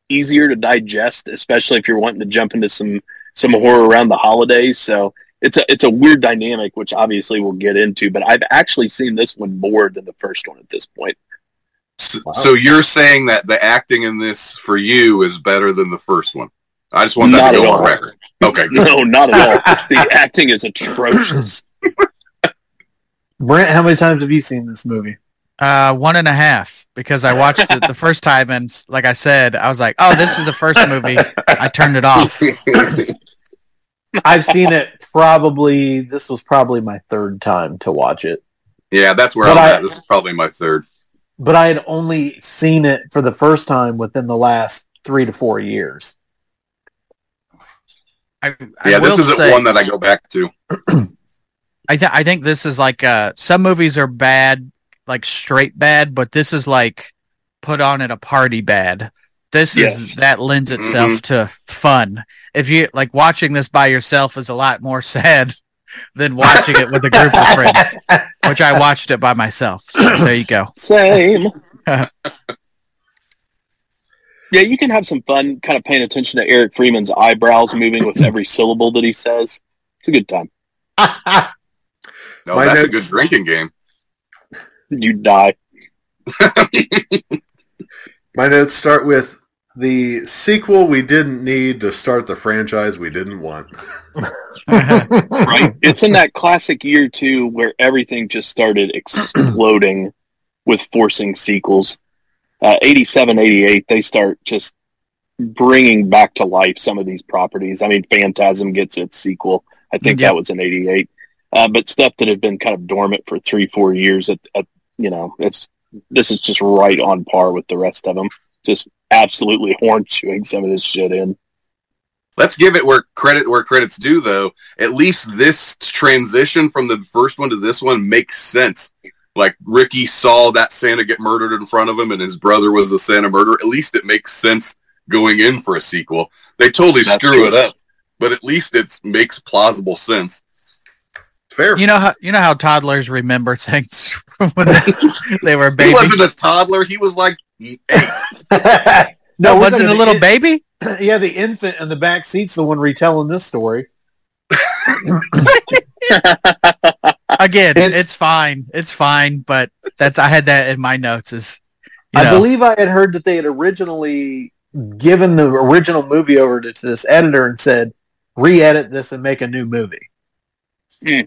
easier to digest, especially if you're wanting to jump into some some horror around the holidays. So it's a it's a weird dynamic, which obviously we'll get into. But I've actually seen this one more than the first one at this point. So, so you're saying that the acting in this for you is better than the first one? I just want that Not to at go all. on record. Okay. No, not at all. The acting is atrocious. Brent, how many times have you seen this movie? Uh, one and a half because I watched it the first time and like I said, I was like, "Oh, this is the first movie." I turned it off. I've seen it probably. This was probably my third time to watch it, yeah, that's where But I'm I- at. This is probably my third. but I had only seen it for the first time within the last three to four years. I, I Yeah, this isn't say- one that I go back to. I th- I think this is like uh some movies are bad, like straight bad, but this is like put on at a party bad. This is that lends itself Mm-hmm. to fun. If you like watching this by yourself is a lot more sad than watching it with a group of friends, which I watched it by myself. So there you go. Same. yeah, you can have some fun kind of paying attention to Eric Freeman's eyebrows moving with every syllable that he says. It's a good time. No, My that's a good drinking game. You die. My notes start with the sequel we didn't need to start the franchise we didn't want. Right? it's in that classic year too where everything just started exploding with forcing sequels. Uh, 87, 88, they start just bringing back to life some of these properties. I mean, Phantasm gets its sequel. I think Yep. that was in 88. Uh, but stuff that had been kind of dormant for three, four years at, at you know, it's, this is just right on par with the rest of them. Just absolutely horn chewing some of this shit in. Let's give it where credit where credit's due, though. At least this transition from the first one to this one makes sense. Like Ricky saw that Santa get murdered in front of him, and his brother was the Santa murderer. At least it makes sense going in for a sequel. They totally That's screw true. it up, but at least it makes plausible sense. Fair. You know how you know how toddlers remember things from when they, they were babies. He wasn't a toddler; he was like eight. no, No, we're wasn't a little the- baby. Yeah, the infant in the back seat's the one retelling this story. Again, It's- it's, fine. It's fine, but that's I had that in my notes. Is I know, believe I had heard that they had originally given the original movie over to, to this editor and said, re-edit this and make a new movie. Hmm.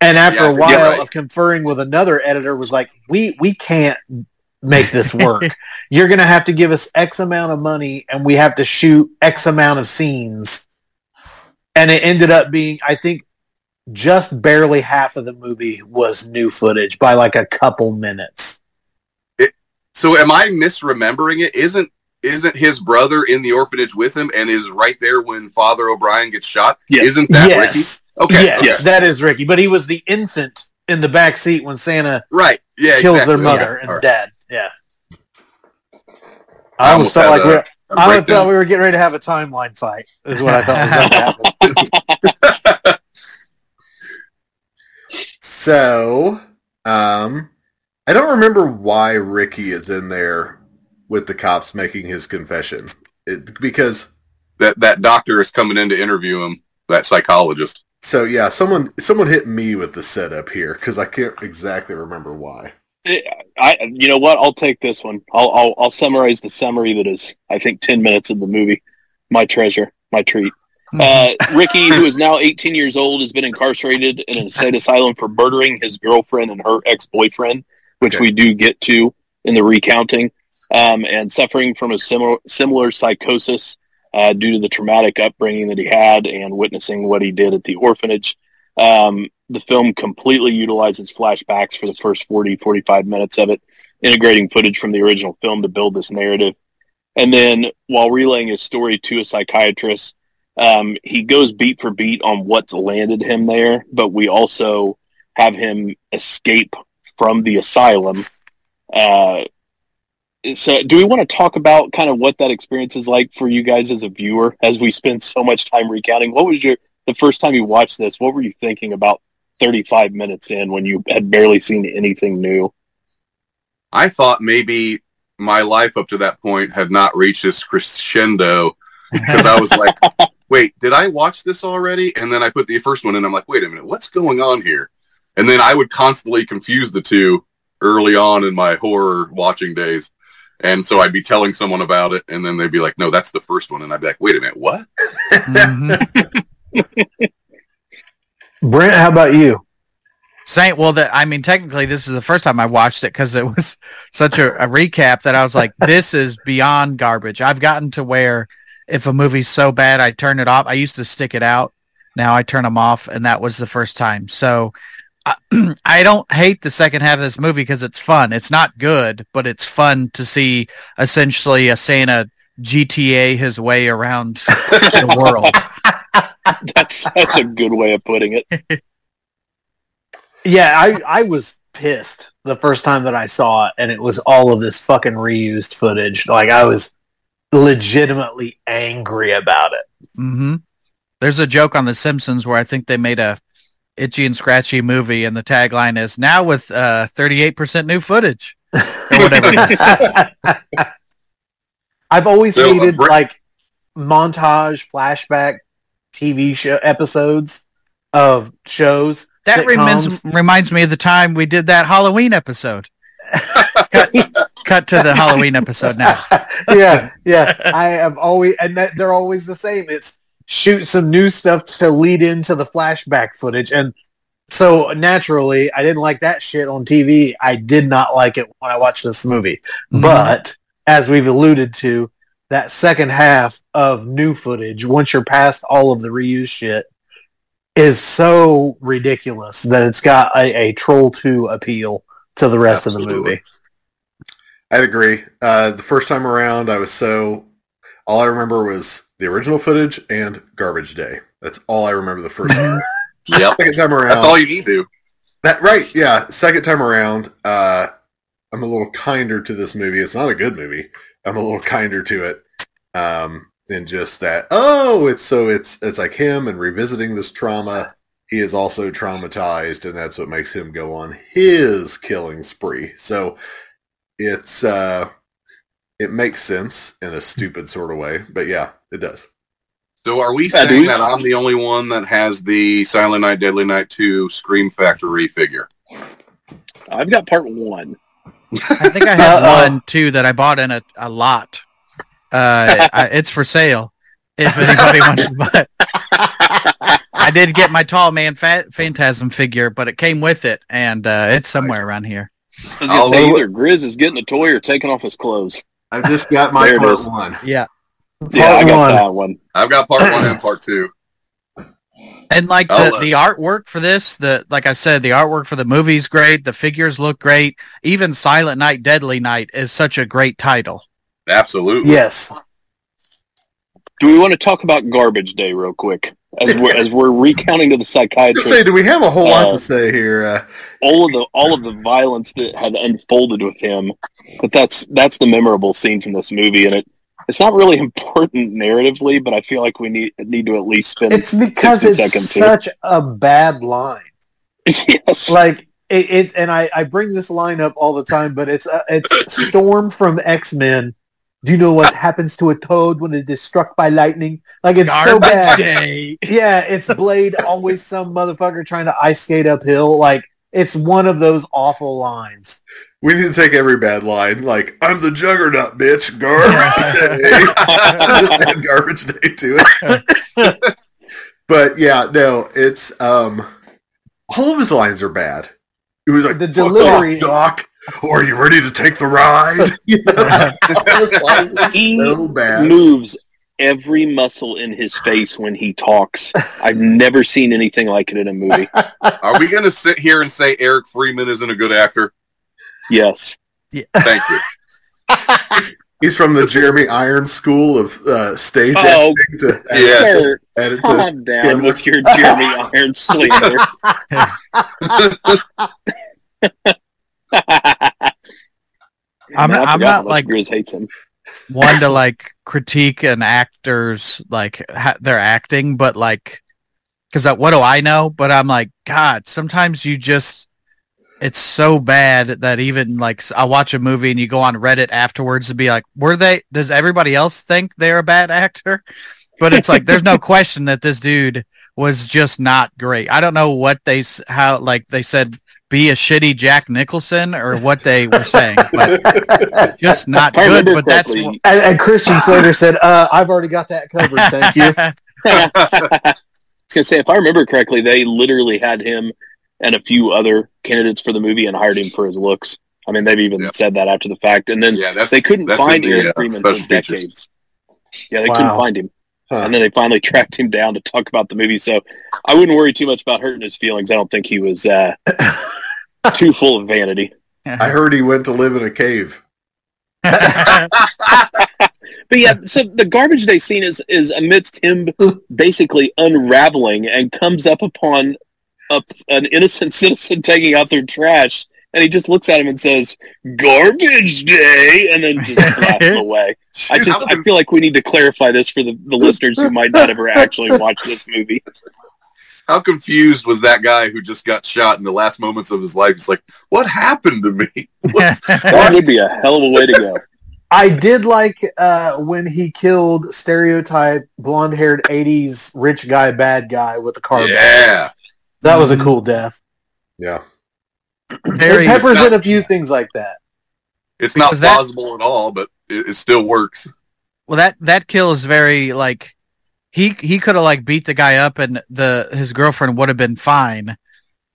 And after Yeah, a while right. of conferring with another editor, was like, we we can't make this work. You're going to have to give us X amount of money, and we have to shoot X amount of scenes. And it ended up being, I think, just barely half of the movie was new footage by like a couple minutes. So, am I misremembering it? Isn't isn't his brother in the orphanage with him and is right there when Father O'Brien gets shot? Yes. Isn't that yes. Ricky? Okay, yes. Yes. that is Ricky. But he was the infant in the back seat when Santa right. Yeah, kills exactly. their mother Okay. and All right. dad. Yeah. I I almost almost felt like had we a- were, A I thought we were getting ready to have a timeline fight. Is what I thought was going to happen. So, um, I don't remember why Ricky is in there with the cops making his confession. It, because that that doctor is coming in to interview him. That psychologist. So yeah, someone someone hit me with the setup here because I can't exactly remember why. I, you know what? I'll take this one. I'll, I'll, I'll summarize the summary that is, I think, 10 minutes of the movie. My treasure, my treat. Uh, Ricky, who is now 18 years old, has been incarcerated in an state asylum for murdering his girlfriend and her ex-boyfriend, which Okay. we do get to in the recounting, um, and suffering from a similar, similar psychosis uh, due to the traumatic upbringing that he had and witnessing what he did at the orphanage. Um, the film completely utilizes flashbacks for the first 40, 45 minutes of it, integrating footage from the original film to build this narrative. And then while relaying his story to a psychiatrist, um, he goes beat for beat on what's landed him there, but we also have him escape from the asylum. Uh, so do we want to talk about kind of what that experience is like for you guys as a viewer as we spend so much time recounting? What was your, the first time you watched this, what were you thinking about 35 minutes in when you had barely seen anything new? I thought maybe my life up to that point had not reached this crescendo because I was like, wait, did I watch this already? And then I put the first one in. I'm like, wait a minute, what's going on here? And then I would constantly confuse the two early on in my horror watching days. And so I'd be telling someone about it, and then they'd be like, "No, that's the first one," and I'd be like, "Wait a minute, what?" Mhm. Brent, how about you? Saying, well, that I mean, technically, this is the first time I watched it because it was such a, a recap that I was like, this is beyond garbage. I've gotten to where if a movie's so bad, I turn it off. I used to stick it out. Now I turn them off, and that was the first time. So I, I don't hate the second half of this movie because it's fun. It's not good, but it's fun to see essentially a Santa GTA his way around the world. That's that's a good way of putting it. Yeah, I I was pissed the first time that I saw it, and it was all of this fucking reused footage. Like I was legitimately angry about it. hmm There's a joke on The Simpsons where I think they made a itchy and scratchy movie, and the tagline is now with uh, 38% new footage. Or whatever it is. I've always So, uh, hated Brent- like montage flashback TV show episodes of shows. That sitcoms. reminds, reminds me of the time we did that Halloween episode. cut, cut to the Halloween episode now. yeah, yeah. I have always, and that, they're always the same. It's shoot some new stuff to lead into the flashback footage, and so naturally, I didn't like that shit on TV. I did not like it when I watched this movie. Mhm. But as we've alluded to, that second half of new footage, once you're past all of the reused shit, is so ridiculous that it's got a, a Troll 2 appeal to the rest of the movie. I'd agree. Uh, the first time around, I was so all I remember was the original footage and Garbage Day. That's all I remember the first time. Yep, Second time around, that's all you need to. That right, yeah. Second time around, uh, I'm a little kinder to this movie. It's not a good movie. I'm a little kinder to it, um, in just that. Oh, it's so it's it's like him and revisiting this trauma. He is also traumatized, and that's what makes him go on his killing spree. So it's uh, it makes sense in a stupid sort of way, but yeah, it does. So are we Yeah, saying dude. that I'm the only one that has the Silent Night, Deadly Night 2 Scream Factory figure? I've got part one. I think I have one too that I bought in a, a lot. Uh, I, it's for sale if anybody wants to buy. it. I did get my tall man fat phantasm figure, but it came with it, and uh, it's somewhere around here. I was gonna say either Grizz is getting a toy or taking off his clothes. I've just got my There part one. Yeah, Yeah, I got one. that one. I've got part one and part two. and like I'll, the, uh, the artwork for this, the like I said, the artwork for the movie's great. The figures look great. Even Silent Night, Deadly Night is such a great title. Absolutely. Yes. Do we want to talk about Garbage Day real quick as we're as we're recounting to the Just say, do we have a whole lot Uh, to say here? Uh, all of the all of the violence that had unfolded with him? But that's that's the memorable scene from this movie, and it it's not really important narratively, but I feel like we need need to at least spend It's because 60 it's seconds here. such a bad line. yes. Like it, it and I, I bring this line up all the time, but it's uh, it's Storm from X Men. Do you know what happens to a toad when it is struck by lightning? Like it's so bad. Day. Yeah, it's Blade always some motherfucker trying to ice skate uphill. Like it's one of those awful lines. We need to take every bad line, like "I'm the Juggernaut, bitch." Garbage day. Just add garbage day to it. but yeah, no, it's um, all of his lines are bad. It was like The "Fuck delivery- off, Doc. Or are you ready to take the ride? You know? All his lines are He so bad. moves every muscle in his face when he talks. I've never seen anything like it in a movie. Are we going to sit here and say Eric Freeman isn't a good actor? Yes. Yeah. Thank you. He's from the Jeremy Irons school of uh, stage Oh, acting to Yeah. Sir, edit to calm down camera. with your Jeremy Iron slander. I'm- Man, I I'm not like- Grizz hates him. one to like critique an actor's like ha- their acting, but like, because what do I know? But I'm like, God, sometimes you just, it's so bad that even like I watch a movie and you go on Reddit afterwards to be like, were they? Does everybody else think they're a bad actor? But it's like there's no question that this dude was just not great. I don't know what they how like they said be a shitty Jack Nicholson or what they were saying, but just not If I good. But that's correctly- And, and Christian Slater said, uh, "I've already got that covered, thank you." I was gonna say, if I remember correctly, they literally had him and a few other candidates for the movie and hired him for his looks. I mean, they've even Yeah. said that after the fact, and then yeah, they couldn't find the, Aaron uh, Freeman special for features. decades. Yeah, they Wow. couldn't find him, Huh. and then they finally tracked him down to talk about the movie. So I wouldn't worry too much about hurting his feelings. I don't think he was uh, too full of vanity. I heard he went to live in a cave. But yeah, so the garbage day scene is is amidst him basically unraveling and comes up upon a, an innocent citizen taking out their trash, and he just looks at him and says, "Garbage day," and then just blasts him away. I just I feel like we need to clarify this for the, the listeners who might not ever actually watch this movie. How confused was that guy who just got shot in the last moments of his life? He's like, "What happened to me?" What's- That would be a hell of a way to go. I did like uh, when he killed stereotype blonde-haired '80s rich guy, bad guy with a car. bag. yeah, That was a mm-hmm. cool death. Yeah. Very It peppers not- in a few things like that. it's not Was that- plausible at all, but it, it still works. well that that kill is very like he he could have like beat the guy up and the his girlfriend would have been fine.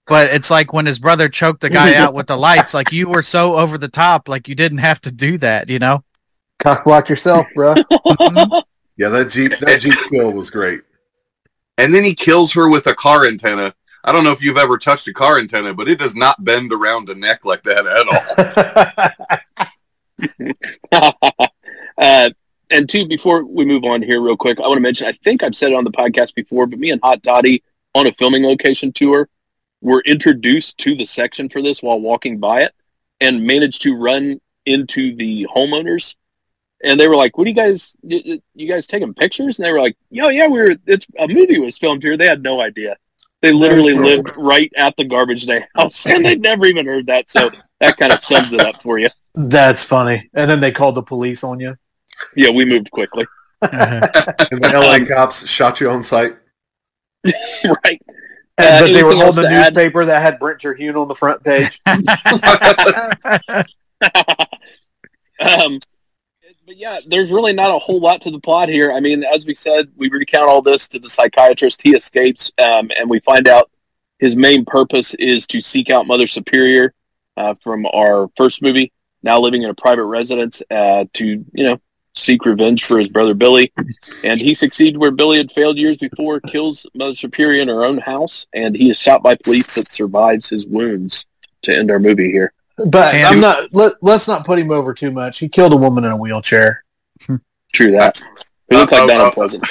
But it's like when his brother choked the guy out with the lights, like you were so over the top, like you didn't have to do that, you know? Cock block yourself, bro. Mm-hmm. Yeah, that Jeep that Jeep kill was great. And then he kills her with a car antenna. I don't know if you've ever touched a car antenna, but it does not bend around a neck like that at all. uh, and two, before we move on here, real quick, I want to mention. I think I've said it on the podcast before, but me and Hot Toddy on a filming location tour were introduced to the section for this while walking by it, and managed to run into the homeowners. And they were like, "What do you guys? You, you guys taking pictures?" And they were like, "Yo, yeah, we were. It's a movie was filmed here." They had no idea. They literally sure. lived right at the garbage day house, and they'd never even heard that. So that kind of sums it up for you. That's funny. And then they called the police on you. Yeah, we moved quickly. And the LA cops shot you on sight. right. And, Uh, but they were anything else holding a to add? newspaper that had Brent Terhune on the front page. um, but yeah, there's really not a whole lot to the plot here. I mean, as we said, we recount all this to the psychiatrist. He escapes, um, and we find out his main purpose is to seek out Mother Superior uh, from our first movie. Now living in a private residence uh, to you know seek revenge for his brother Billy, and he succeeds where Billy had failed years before. Kills Mother Superior in her own house, and he is shot by police but survives his wounds. To end our movie here. But And- I'm not. Let, let's not put him over too much. He killed a woman in a wheelchair. True that. It looks Uh, like that uh, uh, unpleasant.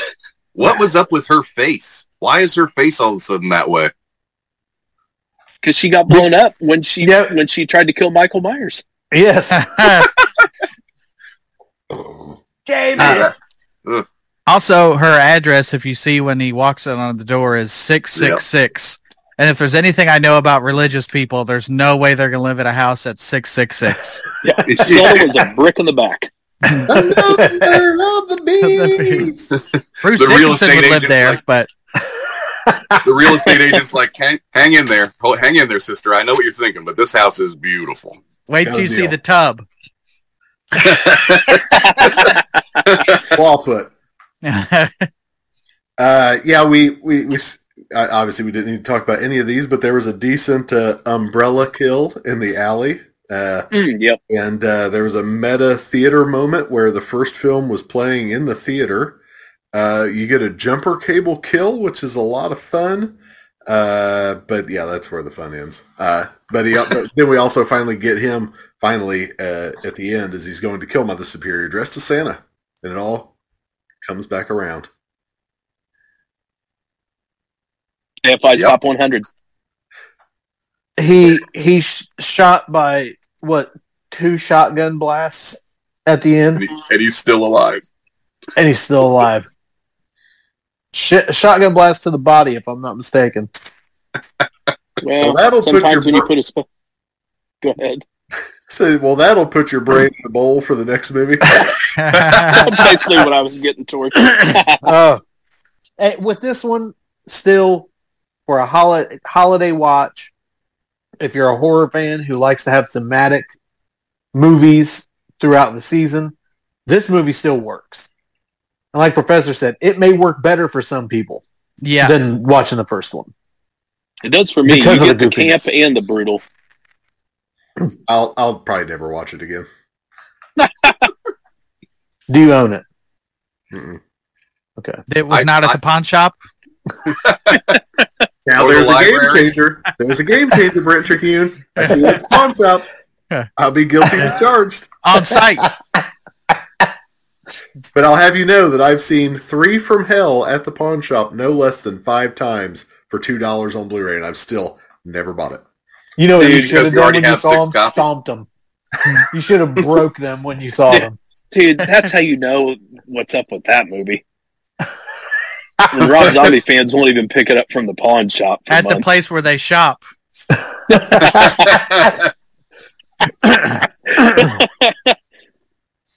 what was up with her face? Why is her face all of a sudden that way? because she got blown up when she Yeah. when she tried to kill Michael Myers. Yes. Jamie. Uh, also, her address, if you see when he walks in on the door, is 666. And if there's anything I know about religious people, there's no way they're going to live in a house at 666. Yeah, Stella was a brick in the back. Under of the bees. Bruce The real Dickinson estate would live there, like- but The real estate agent's like, hang, hang in there, hang in there, sister. I know what you're thinking, but this house is beautiful. wait till a you see the tub. Clawfoot. Uh, yeah, we we we s- obviously we didn't need to talk about any of these, but there was a decent uh, umbrella kill in the alley. Uh, Mm, yep. and uh, there was a meta theater moment where the first film was playing in the theater. Uh, you get a jumper cable kill, which is a lot of fun. Uh, but yeah, that's where the fun ends. Uh, but he, but then we also finally get him finally uh, at the end as he's going to kill Mother Superior dressed as Santa, and it all comes back around. AFI's Yep. top 100. he he sh- shot by what two shotgun blasts at the And, end, he, and he's still alive. and he's still alive. Sh- shotgun blast to the body, if I'm not mistaken. Well, Well, that'll put sometimes your when you put a sp- go ahead. So, well, that'll put your brain in the bowl for the next movie. That's basically what I was getting towards. Oh, Eh, with this one, still for a holiday holiday watch, if you're a horror fan who likes to have thematic movies throughout the season, this movie still works. And like Professor said, it may work better for some people Yeah. than watching the first one. It does for me. Because you of get the the camp and the brutal. I'll I'll probably never watch it again. Do you own it? Mm-mm. Okay. It was I- not at I- the pawn shop. Now Or the there's a game changer. There's a game changer, Brent Terhune. I see it at the pawn shop. I'll be guilty as charged. On site. But I'll have you know that I've seen Three from Hell at the pawn shop no less than five times for two dollars on Blu-ray, and I've still never bought it. You know what you should have you done when you saw them? copies. Stomped them. you should have broke them when you saw them. Dude, that's how you know what's up with that movie. The Rob Zombie fans won't even pick it up from the pawn shop for At the place where they shop.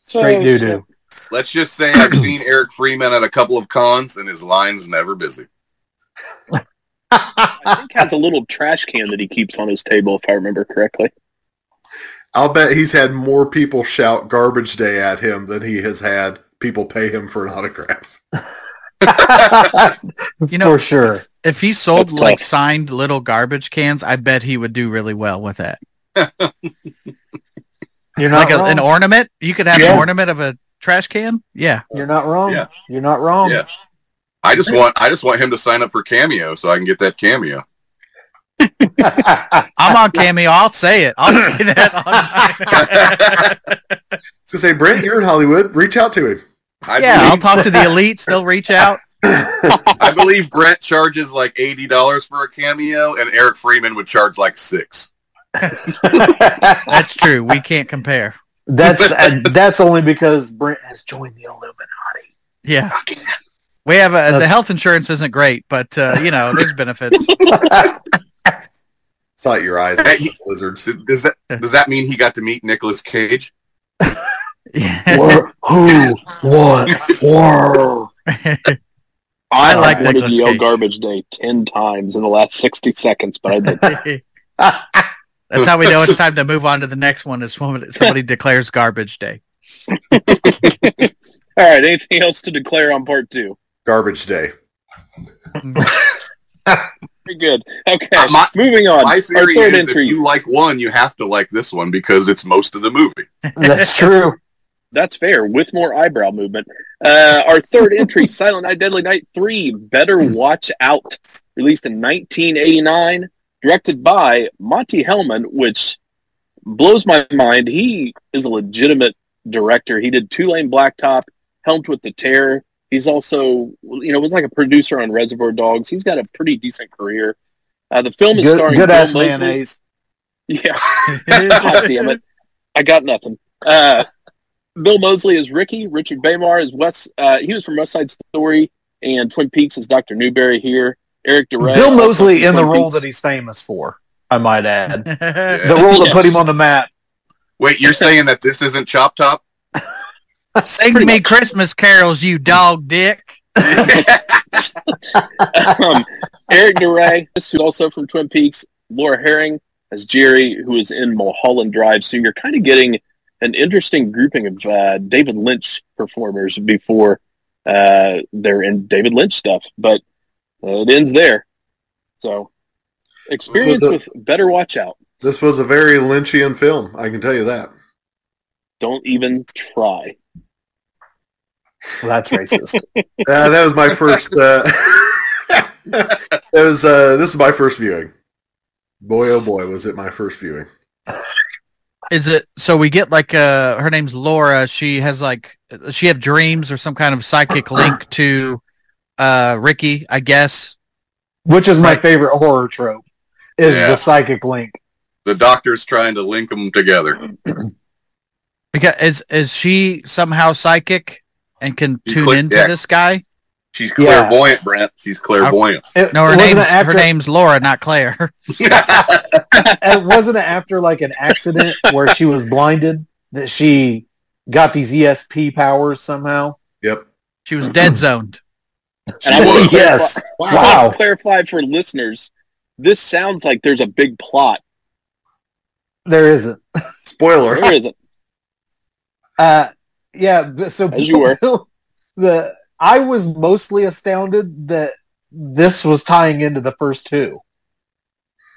Straight Oh, doo doo. Let's just say I've seen Eric Freeman at a couple of cons, and his line's never busy. I think has a little trash can that he keeps on his table, if I remember correctly. I'll bet he's had more people shout "Garbage Day" at him than he has had people pay him for an autograph. You know, For sure. If he sold That's like tough. signed little garbage cans, I bet he would do really well with that. You're not Like a, an ornament. You could have Yeah. an ornament of a trash can. Yeah. You're not wrong. Yeah. You're not wrong. Yeah. I just want I just want him to sign up for Cameo so I can get that cameo. I'm on Cameo. I'll say it. I'll say that. On So say, Brent, you're in Hollywood. Reach out to him. I yeah, I'll talk to the elites. They'll reach out. I believe Brent charges like eighty dollars for a cameo, and Eric Freeman would charge like six. That's true. We can't compare. that's uh, that's only because Brent has joined the Illuminati. Yeah. We have a, the health insurance isn't great, but uh, you know, there's benefits. Thought your eyes Hey, he- lizards. Does that does that mean he got to meet Nicolas Cage? Yeah. Where, who, what, where? I like wanted Nicolas to yell Cage. garbage day ten times in the last sixty seconds, but I did. That's how we know it's time to move on to the next one. Is when somebody declares garbage day. All right, anything else to declare on part two? Garbage Day. Very good. Okay, Uh, my- moving on. My theory third is if you like one, you have to like this one because it's most of the movie. That's true. That's fair, with more eyebrow movement. Uh, our third entry, Silent Night, Deadly Night 3, Better Watch Out, released in 1989, directed by Monte Hellman, which blows my mind. He is a legitimate director. He did Two Lane Blacktop, helmed with The Terror. He's also, you know, was like a producer on Reservoir Dogs. He's got a pretty decent career. Uh, the film is Good, starring good Bill ass mayonnaise. Yeah. God damn it. I got nothing. Uh, Bill Moseley is Ricky. Richard Beymer is Wes. Uh, he was from West Side Story and Twin Peaks is Dr. Newberry here. Eric Da Re. Bill also Moseley in the Twin role that he's famous for, I might add. Yeah. The role that put him on the map. Wait, you're saying that this isn't Chop Top? Sing me Christmas carols, you dog dick. um, Eric Da Re, who's also from Twin Peaks. Laura Harring as Jerry, who is in Mulholland Drive. So you're kind of getting an interesting grouping of uh, David Lynch performers before uh, they're in David Lynch stuff, but uh, it ends there. So experience the- with Better Watch Out. This was a very Lynchian film. I can tell you that. Don't even try. Well, that's racist. Uh, that was my first. Uh, that was. Uh, this is my first viewing. Boy, oh boy, was it my first viewing. Is it so we get like uh her name's Laura, she has like she have dreams or some kind of psychic link to uh Ricky, I guess. Which is my Right. favorite horror trope, is Yeah. the psychic link. The doctor's trying to link them together. Because is is she somehow psychic and can You tune click into X. this guy? She's Yeah. clairvoyant, Brent. She's clairvoyant. It, No, her wasn't name's after, her name's Laura, not Claire. it wasn't it after like an accident where she was blinded that she got these ESP powers somehow. Yep. She was dead zoned. And I want to yes. clarify, I Wow. want to clarify for listeners, this sounds like there's a big plot There isn't. Spoiler. There isn't. Uh, yeah. but So As you were. the I was mostly astounded that this was tying into the first two.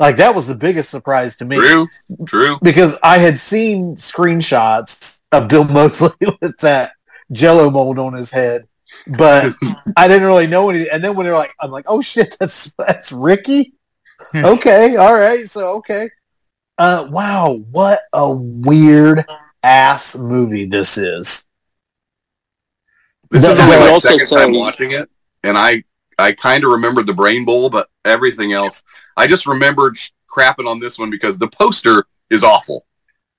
Like that was the biggest surprise to me True, true. because I had seen screenshots of Bill Moseley with that Jello mold on his head, but I didn't really know anything. And then when they're like, I'm like, oh shit, that's that's Ricky. okay, all right, so okay. Uh, wow, what a weird ass movie this is. This is only my also second time watching it, and I I kind of remembered the Brain Bowl, but everything else, I just remembered crapping on this one because the poster is awful.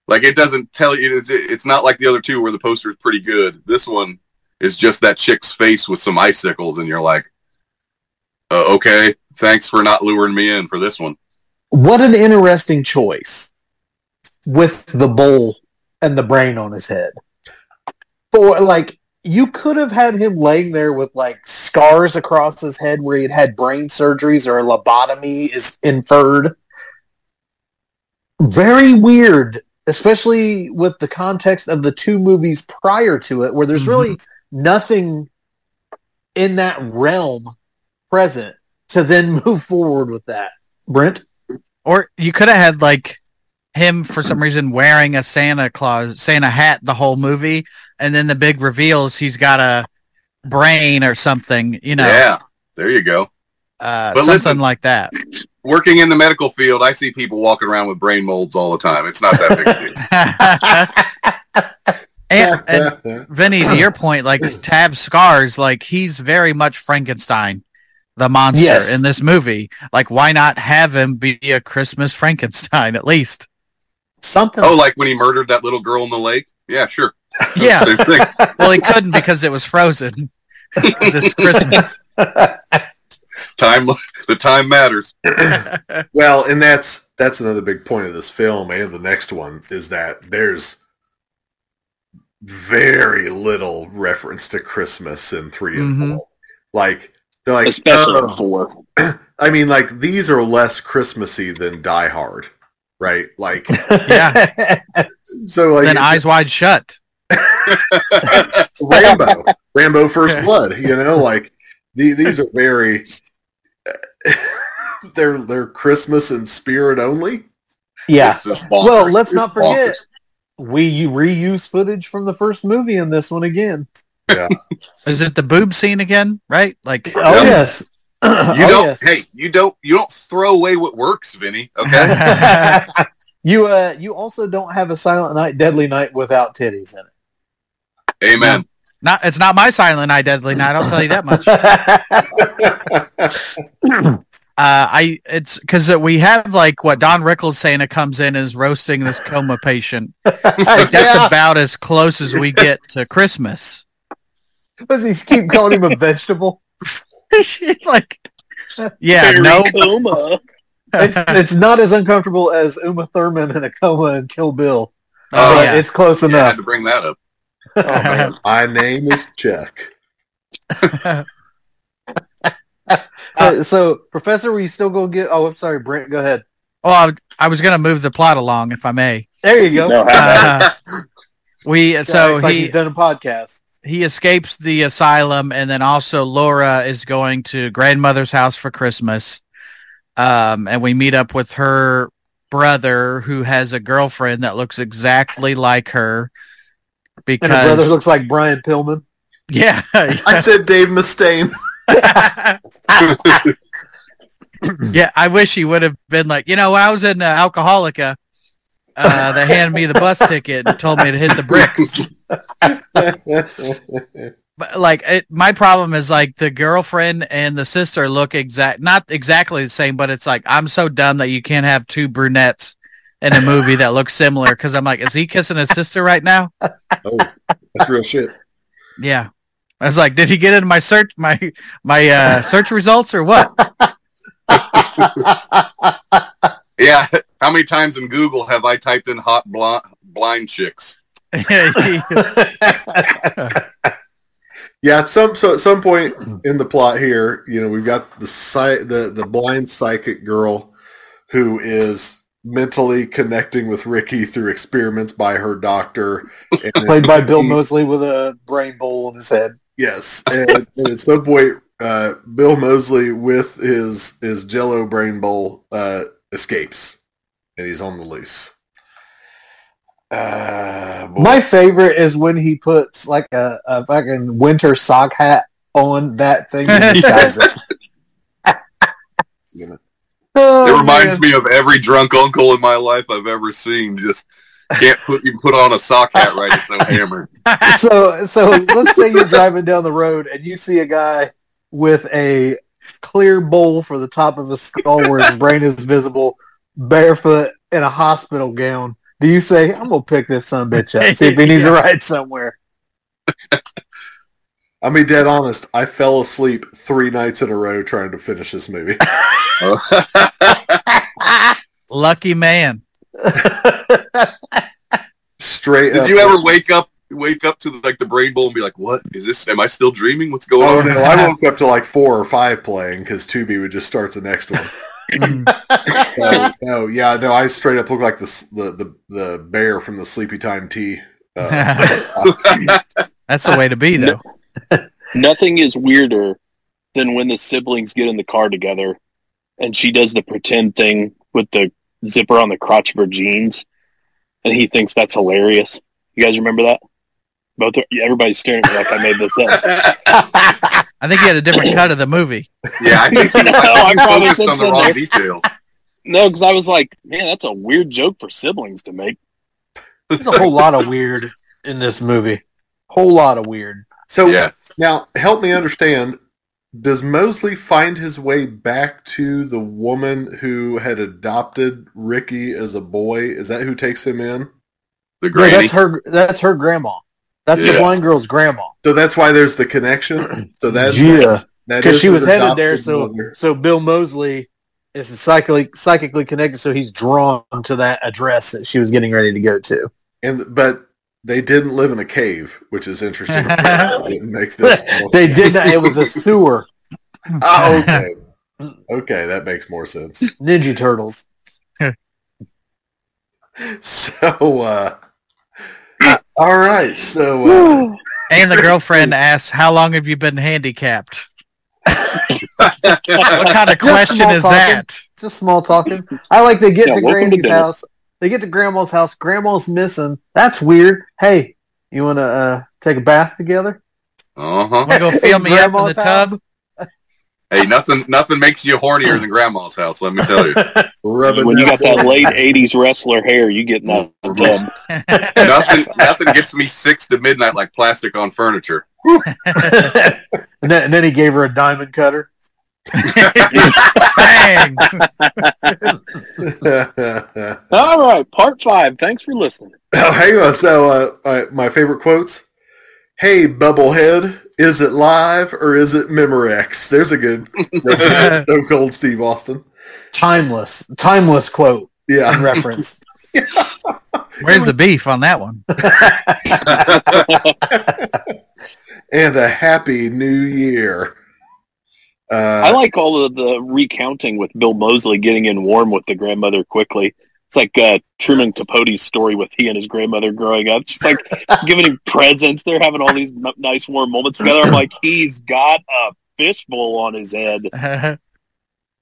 Like it doesn't tell you. It's, it's not like the other two where the poster is pretty good. This one is just that chick's face with some icicles, and you're like, uh, okay, thanks for not luring me in for this one. What an interesting choice with the bowl and the brain on his head. For like you could have had him laying there with like scars across his head where he had had brain surgeries or a lobotomy is inferred. Very weird, especially with the context of the two movies prior to it, where there's really mm-hmm. nothing in that realm present to then move forward with that. Brent? Or you could have had like him for some reason wearing a Santa Claus Santa hat the whole movie, and then the big reveals he's got a brain or something. You know, Yeah, there you go. uh, But something listen- like that. Working in the medical field, I see people walking around with brain molds all the time. It's not that big a deal. and, and Vinny, to your point, like Tab Scars, like he's very much Frankenstein, the monster Yes. in this movie. Like, why not have him be a Christmas Frankenstein at least? Something. Oh, like when he murdered that little girl in the lake? Yeah, sure. Yeah. Same thing. Well, he couldn't because it was frozen. it's Christmas. Time, the time matters. Well, and that's that's another big point of this film and the next one is that there's very little reference to Christmas in 3 and Mhm. 4. Like they're like Especially "Oh." four. I mean like these are less Christmassy than Die Hard, right? Like Yeah. so like then Eyes Wide Shut. Rambo, Rambo First Blood. You know, like the, these are very they're they're Christmas and spirit only. yeah. This is bonkers. Well, let's It's not forget bonkers. we reuse footage from the first movie in this one again. Yeah. Is it the boob scene again? Right? Like, Oh Yeah. yes. You oh, don't. yes. Hey, you don't. You don't throw away what works, Vinny. Okay. you uh you also don't have a Silent Night Deadly Night without titties in it. Amen. not it's not my Silent Night Deadly Night. I'll tell you that much. Uh, I it's because we have like what Don Rickles saying it comes in is roasting this coma patient. Like, that's yeah. about as close as we get to Christmas. Does he keep calling him a vegetable? like, yeah, Very no, coma. It's it's not as uncomfortable as Uma Thurman in a coma and Kill Bill. Oh, but yeah. it's close Yeah, I had enough. to bring that up. Oh man, my name is Chuck. Uh, so, Professor, were you still going to get? Oh, I'm sorry, Brent. Go ahead. Well, I, I was going to move the plot along, if I may. There you go. No, Uh, we Yeah, so like he he's done a podcast. He escapes the asylum, and then also Laura is going to grandmother's house for Christmas. Um, and we meet up with her brother, who has a girlfriend that looks exactly like her. And her brother looks like Brian Pillman. yeah, I said Dave Mustaine. yeah, I wish he would have been like, you know, when I was in uh, Alcoholica, uh, they handed me the bus ticket and told me to hit the bricks. But like, it, my problem is like the girlfriend and the sister look exact, not exactly the same, but it's like I'm so dumb that you can't have two brunettes in a movie that look similar. Because I'm like, is he kissing his sister right now? oh, that's real shit. Yeah. I was like, did he get into my search my my uh, search results or what? Yeah. How many times in Google have I typed in hot blind, blind chicks? Yeah, at some so at some point in the plot here, you know, we've got the psy- the the blind psychic girl who is mentally connecting with Ricky through experiments by her doctor. Played by Bill Moseley with a brain bowl in his head. Yes, and, and at some point, uh, Bill Moseley with his his Jello brain bowl uh, escapes, and he's on the loose. Uh. My favorite is when he puts like a, a fucking winter sock hat on that thing to disguise it. You know. Oh, It reminds man. me of every drunk uncle in my life I've ever seen. Just can't put you put on a sock hat right. It's so hammered. so so let's say you're driving down the road and you see a guy with a clear bowl for the top of his skull where his brain is visible, barefoot in a hospital gown. Do you say, I'm gonna pick this son bitch up, see if he needs a ride somewhere? I'll be dead honest. I fell asleep three nights in a row trying to finish this movie. Lucky man. Straight Did up. you ever wake up wake up to like the brain bowl and be like, "What is this? Am I still dreaming? What's going Oh on?" no! I woke up to like four or five playing because Tubi would just start the next one. Mm. no, no, yeah, no. I straight up look like the the the, the bear from the Sleepy Time Tea. Uh, That's the way to be, though. Nothing is weirder than when the siblings get in the car together and she does the pretend thing with the zipper on the crotch of her jeans and he thinks that's hilarious. You guys remember that? Both are, everybody's staring at me like I made this up. I think he had a different cut of the movie. yeah, I think you, No, I I think you probably focused said on the wrong there. details. No, because I was like, man, that's a weird joke for siblings to make. There's a whole lot of weird in this movie. Whole lot of weird. so Yeah, now, help me understand. Does Moseley find his way back to the woman who had adopted Ricky as a boy? Is that who takes him in? the No, that's her that's her grandma. That's the Yeah. blind girl's grandma. So that's why there's the connection. So that's Yeah. Because is she was headed there, so mother. so Bill Moseley is psychically psychically connected, so he's drawn to that address that she was getting ready to go to. and but they didn't live in a cave, which is interesting. They didn't make this. they did not. It was a sewer. Oh, okay. Okay, that makes more sense. Ninja Turtles. So, uh, all right. So, uh, And the girlfriend asks, "How long have you been handicapped?" What kind of question is talking. that? Just small talking. I like to get Yeah, to welcome to Granny's house. They get to Grandma's house. Grandma's missing. That's weird. Hey, you want to uh, take a bath together? Uh huh. Want to go fill me up in the house? tub? Hey, nothing nothing makes you hornier than grandma's house. Let me tell you. When you got that late '80s wrestler hair, you get in that tub. nothing nothing gets me six to midnight like plastic on furniture. and, then, and then he gave her a diamond cutter. Bang! All right, part five. Thanks for listening. oh, hang on. So, uh, uh, my favorite quotes. Hey, Bubblehead, is it live or is it Memorex? There's a good Stone Cold Steve Austin. Timeless, timeless quote and Yeah. reference. Where's the beef on that one? And a happy new year. Uh, I like all of the recounting with Bill Moseley getting in warm with the grandmother quickly. It's like uh, Truman Capote's story with he and his grandmother growing up. Just like giving him presents. They're having all these n- nice warm moments together. I'm like, he's got a fishbowl on his head.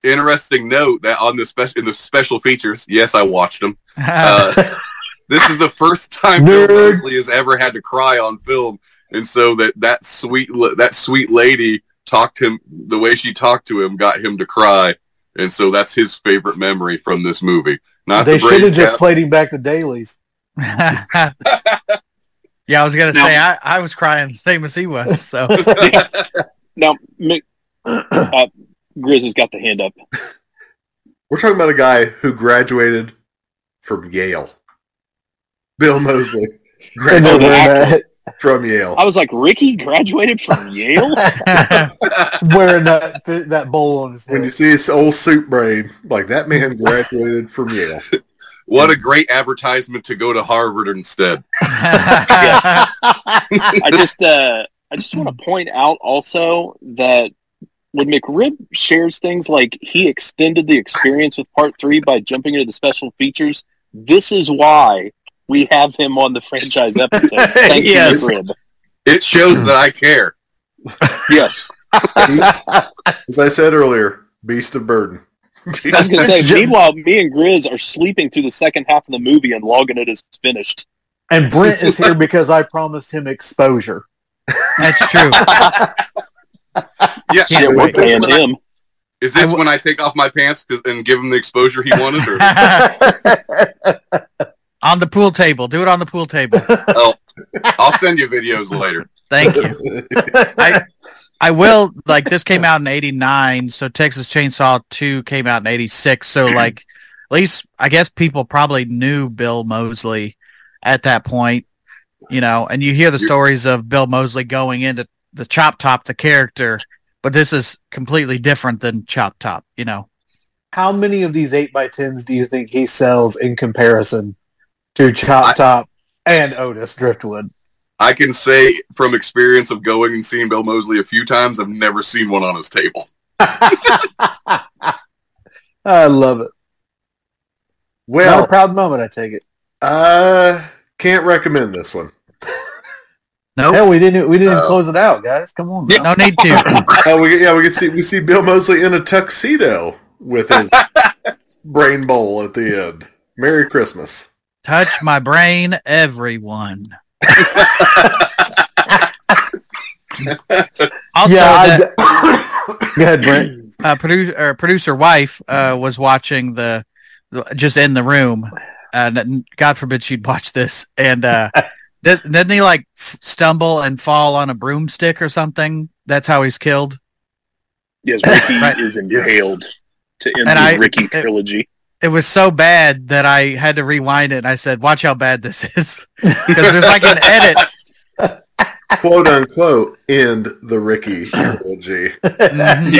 Interesting note that on the special in the special features, yes, I watched them. Uh, this is the first time Bill Nerd. Moseley has ever had to cry on film, and so that that sweet that sweet lady talked him the way she talked to him got him to cry, and so that's his favorite memory from this movie. Not they the should have just cap. played him back to dailies. yeah, I was gonna Now- say I, I was crying the same as he was. So Now, Mick, uh, Grizz has got the hand up. We're talking about a guy who graduated from Yale. Bill Moseley graduated wearing that, from Yale. I was like, Ricky graduated from Yale? wearing that that bowl on his head. When you see his old suit brain, like that man graduated from Yale. What a great advertisement to go to Harvard instead. I just uh, I just want to point out also that when McRib shares things like he extended the experience with part three by jumping into the special features, this is why we have him on the franchise episode. Thank Yes. you, McRib. It shows that I care. Yes. As I said earlier, beast of burden. I was going to say, Ju- meanwhile, me and Grizz are sleeping through the second half of the movie and logging it as finished. And Brent is here because I promised him exposure. That's true. Yeah, Can't Yeah, we're is this, paying when I, him. is this I w- when I take off my pants and give him the exposure he wanted? Or? on the pool table. Do it on the pool table. Oh, I'll send you videos later. Thank you. I I will like this came out in '89, so Texas Chainsaw Two came out in '86. So like, at least I guess people probably knew Bill Moseley at that point, you know. And you hear the stories of Bill Moseley going into the Chop Top, the character, but this is completely different than Chop Top, you know. How many of these eight by tens do you think he sells in comparison to Chop I- Top and Otis Driftwood? I can say from experience of going and seeing Bill Moseley a few times, I've never seen one on his table. I love it. Not a well, proud moment, I take it. uh, can't recommend this one. Nope, Hell, we didn't we didn't Oh. close it out, guys. Come on. no need to. Oh, we, yeah, we can see we see Bill Moseley in a tuxedo with his brain bowl at the end. Merry Christmas. Touch my brain, everyone. Also, yeah, that, I, go ahead, Brent. uh, producer or producer wife uh, was watching the, the just in the room. And God forbid she'd watch this. And uh, did, didn't he like f- stumble and fall on a broomstick or something? That's how he's killed. Yes, Ricky Right. is impaled to end And the I- Ricky trilogy. It was so bad that I had to rewind it. And I said, "Watch how bad this is," because there's like an edit. Quote unquote end the Ricky trilogy. Mhm.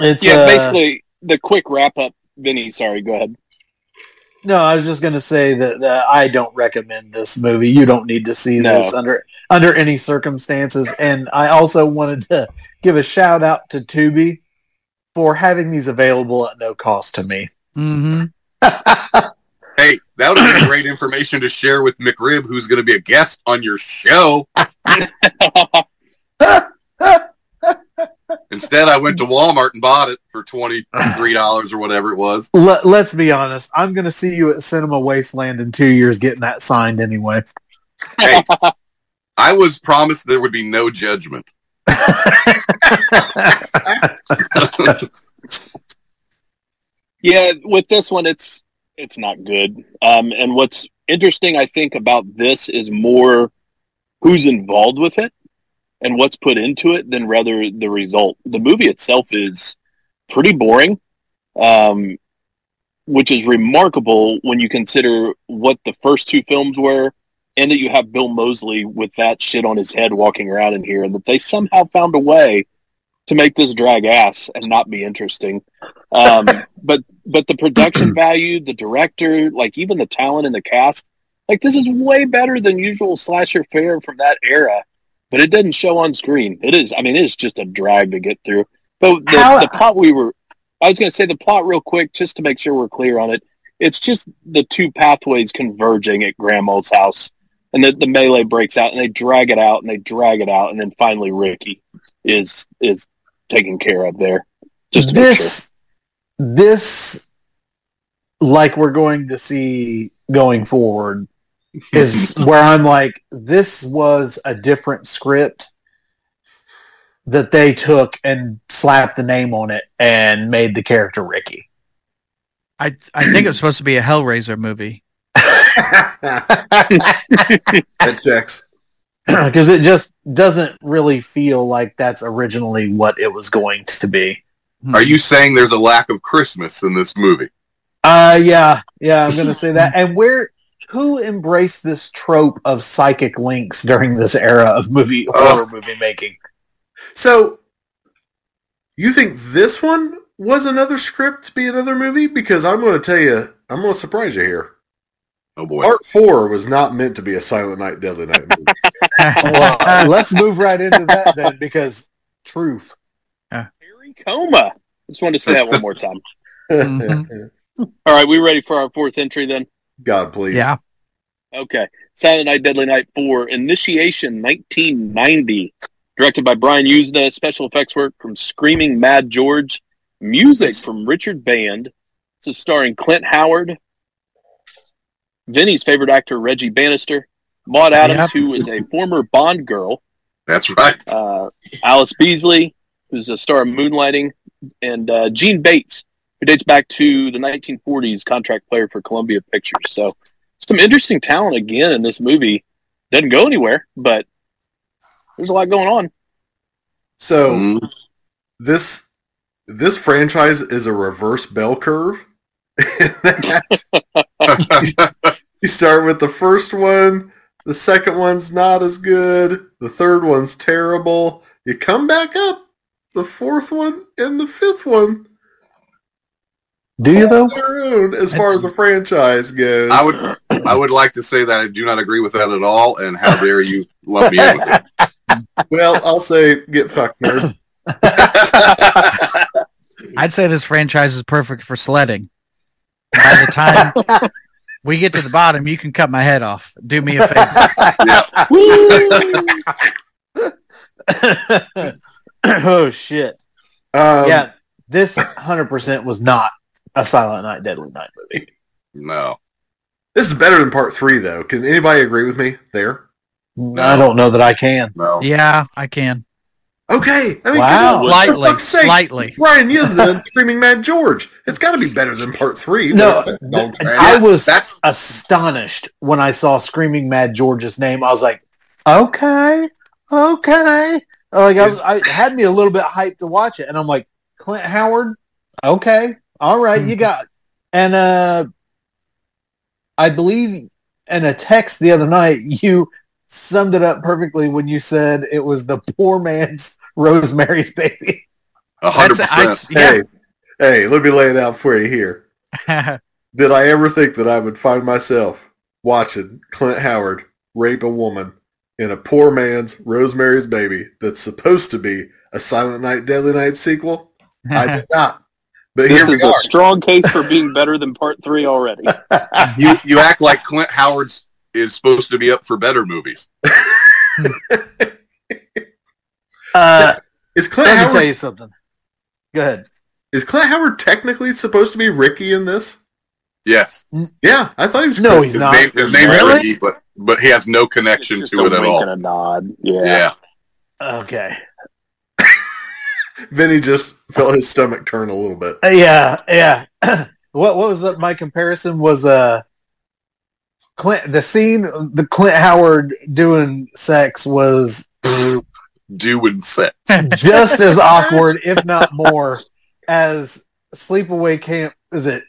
It's Yeah, uh, basically the quick wrap up. Vinny, sorry, go ahead. No, I was just going to say that, that I don't recommend this movie. You don't need to see No. this under under any circumstances. And I also wanted to give a shout out to Tubi for having these available at no cost to me. Mhm. Hey, that would be great information to share with McRib, who's going to be a guest on your show. Instead, I went to Walmart and bought it for twenty-three dollars or whatever it was. Let, let's be honest. I'm going to see you at Cinema Wasteland in two years getting that signed anyway. Hey, I was promised there would be no judgment. Yeah, with this one, it's it's not good. Um, and what's interesting, I think, about this is more who's involved with it and what's put into it than rather the result. The movie itself is pretty boring, um, which is remarkable when you consider what the first two films were, and that you have Bill Moseley with that shit on his head walking around in here, and that they somehow found a way to make this drag ass and not be interesting. Um, but but the production value, the director, like even the talent in the cast, like this is way better than usual slasher fare from that era. But it doesn't show on screen. It is. I mean, it is just a drag to get through. But the, How- the plot we were, I was going to say the plot real quick, just to make sure we're clear on it. It's just the two pathways converging at Grandma's house, and the, the melee breaks out, and they drag it out, and they drag it out, and then finally Ricky is is taken care of there. Just to make sure. this, this, like we're going to see going forward, is where I'm like, this was a different script that they took and slapped the name on it and made the character Ricky. I I think it was supposed to be a Hellraiser movie. That checks. Because it just doesn't really feel like that's originally what it was going to be. Are you saying there's a lack of Christmas in this movie? Uh yeah, yeah, I'm gonna say that. And where who embraced this trope of psychic links during this era of movie horror movie making? So, you think this one was another script to be another movie? Because I'm going to tell you, I'm going to surprise you here. Oh boy. Part four was not meant to be a Silent Night, Deadly Night movie. well, uh, let's move right into that then, because truth. Harry Coma. Just wanted to say that one more time. Mhm. All right, we ready for our fourth entry then? God, please. yeah. Okay. Silent Night, Deadly Night 4, Initiation 1990. Directed by Brian Yuzna. Special effects work from Screaming Mad George. Music from Richard Band. This is starring Clint Howard, Vinny's favorite actor, Reggie Bannister, Maud Adams, Yep. who is a former Bond girl, That's right. uh, Allyce Beasley, who's a star of Moonlighting, and uh, Jeanne Bates, who dates back to the 1940s contract player for Columbia Pictures. So some interesting talent again in this movie. Doesn't go anywhere, but there's a lot going on. So Mm, this this franchise is a reverse bell curve. That you start with the first one, the second one's not as good, the third one's terrible. You come back up, the fourth one and the fifth one Do you though? their own as far as the franchise goes. I would I would like to say that I do not agree with that at all, and how dare you love me in with it. well, I'll say get fucked, nerd. I'd say this franchise is perfect for sledding. By the time we get to the bottom, you can cut my head off. Do me a favor. oh shit! Um, yeah, this hundred percent was not a Silent Night, Deadly Night movie. No. This is better than part three, though. Can anybody agree with me there? No. I don't know that I can. No. Yeah, I can. Okay. I mean, Wow. come on, for Slightly, fuck's sake. slightly. Brian Yuzna and Screaming Mad George. It's got to be better than part three. No, Don't- I was That's astonished when I saw Screaming Mad George's name. I was like, okay, okay. Like I, was, I had me a little bit hyped to watch it, and I'm like, Clint Howard, okay, all right, you got. It. And uh, I believe in a text the other night, you summed it up perfectly when you said it was the poor man's Rosemary's Baby. a hundred That's- percent. I- yeah. Hey, hey, let me lay it out for you here. Did I ever think that I would find myself watching Clint Howard rape a woman in a poor man's Rosemary's Baby that's supposed to be a Silent Night, Deadly Night sequel? I did not. But This here we is a strong case for being better than part three already. You you act like Clint Howard's is supposed to be up for better movies. Uh, Is Clint let me tell you something. Go ahead. is Clint Howard technically supposed to be Ricky in this? Yes. Yeah, I thought he was. No, Chris. he's His not. name his name's Really? Ricky, but but he has no connection to just it a at wink all. and a nod. Yeah. Yeah. Okay. Vinny just felt his stomach turn a little bit. Uh, yeah, yeah. what what was that? My comparison was uh Clint the scene the Clint Howard doing sex was Doing sex. just as awkward, if not more, as Sleepaway Camp is it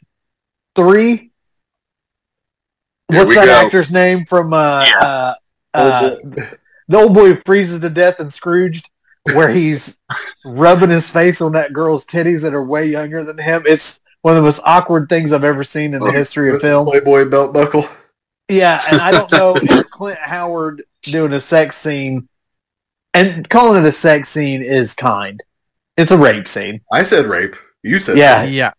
three? Here What's that go. actor's name from uh, uh, uh the old boy freezes to death and Scrooged, where he's rubbing his face on that girl's titties that are way younger than him. It's one of the most awkward things I've ever seen in the history of film. Playboy belt buckle. Yeah, and I don't know if Clint Howard doing a sex scene and calling it a sex scene is kind. It's a rape scene. I said rape. You said Yeah. yeah.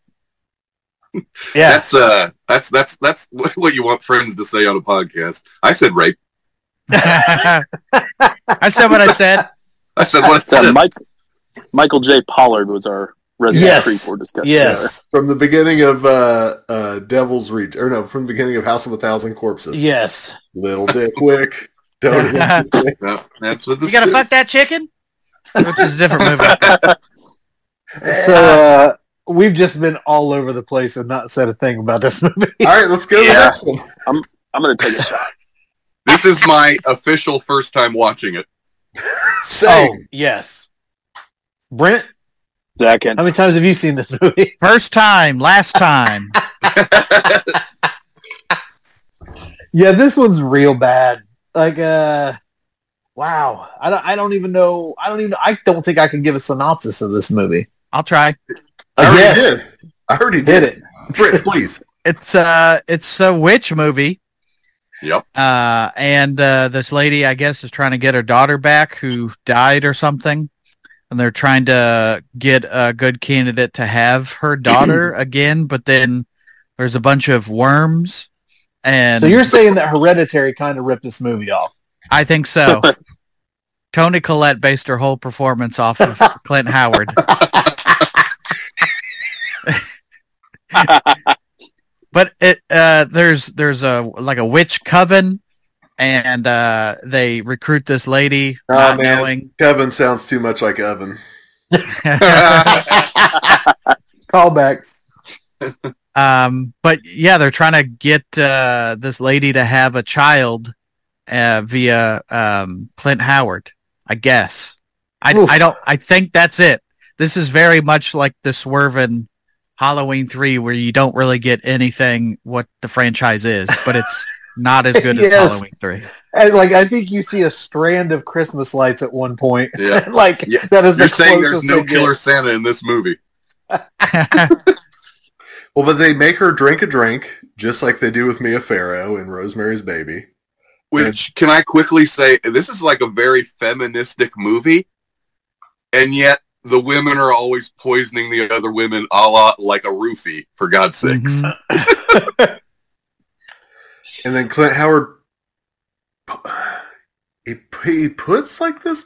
Yeah. That's uh that's that's that's what you want friends to say on a podcast. I said rape. I said what I said. I said what I So said. Mike, Michael J. Pollard was our resident Yes. Creep for discussion. yes. from the beginning of uh, uh, Devil's Reach, or no, from the beginning of House of a Thousand Corpses. Yes. Little Dick Wick. Don't No, that's what this You gotta is. fuck that chicken? Which is a different movie. So uh, we've just been all over the place and not said a thing about this movie. All right, let's go to the Yeah. next one. I'm going to take a shot. This is my official first time watching it. Oh, yes. Brent, Second. how many times have you seen this movie? First time, last time. Yeah, this one's real bad. Like, uh, wow. I don't. I don't even know. I don't even. I don't think I can give a synopsis of this movie. I'll try. I already yes, did. I already did did. it. Britt, please. It's uh it's a witch movie Yep. Uh, and uh, this lady, I guess, is trying to get her daughter back who died or something. And they're trying to get a good candidate to have her daughter again, but then there's a bunch of worms. And So you're saying that Hereditary kind of ripped this movie off? I think so. Toni Collette based her whole performance off of Clint Howard. but it uh there's there's a like a witch coven and uh they recruit this lady Oh, not man. knowing Kevin sounds too much like Evan. Callback. Um but yeah they're trying to get uh this lady to have a child uh via um Clint Howard I guess I Oof. I don't I think that's it this is very much like the swerving Halloween 3 where you don't really get anything what the franchise is but it's not as good as Halloween 3 And, like I think you see a strand of Christmas lights at one point. Yeah. like Yeah. that is You're the saying there's no they get. killer Santa in this movie. Well, but they make her drink a drink, just like they do with Mia Farrow in Rosemary's Baby. Which can I quickly say this is like a very feministic movie, and yet the women are always poisoning the other women a la like a roofie, for God's sakes. Mhm. And then Clint Howard, he, he puts like this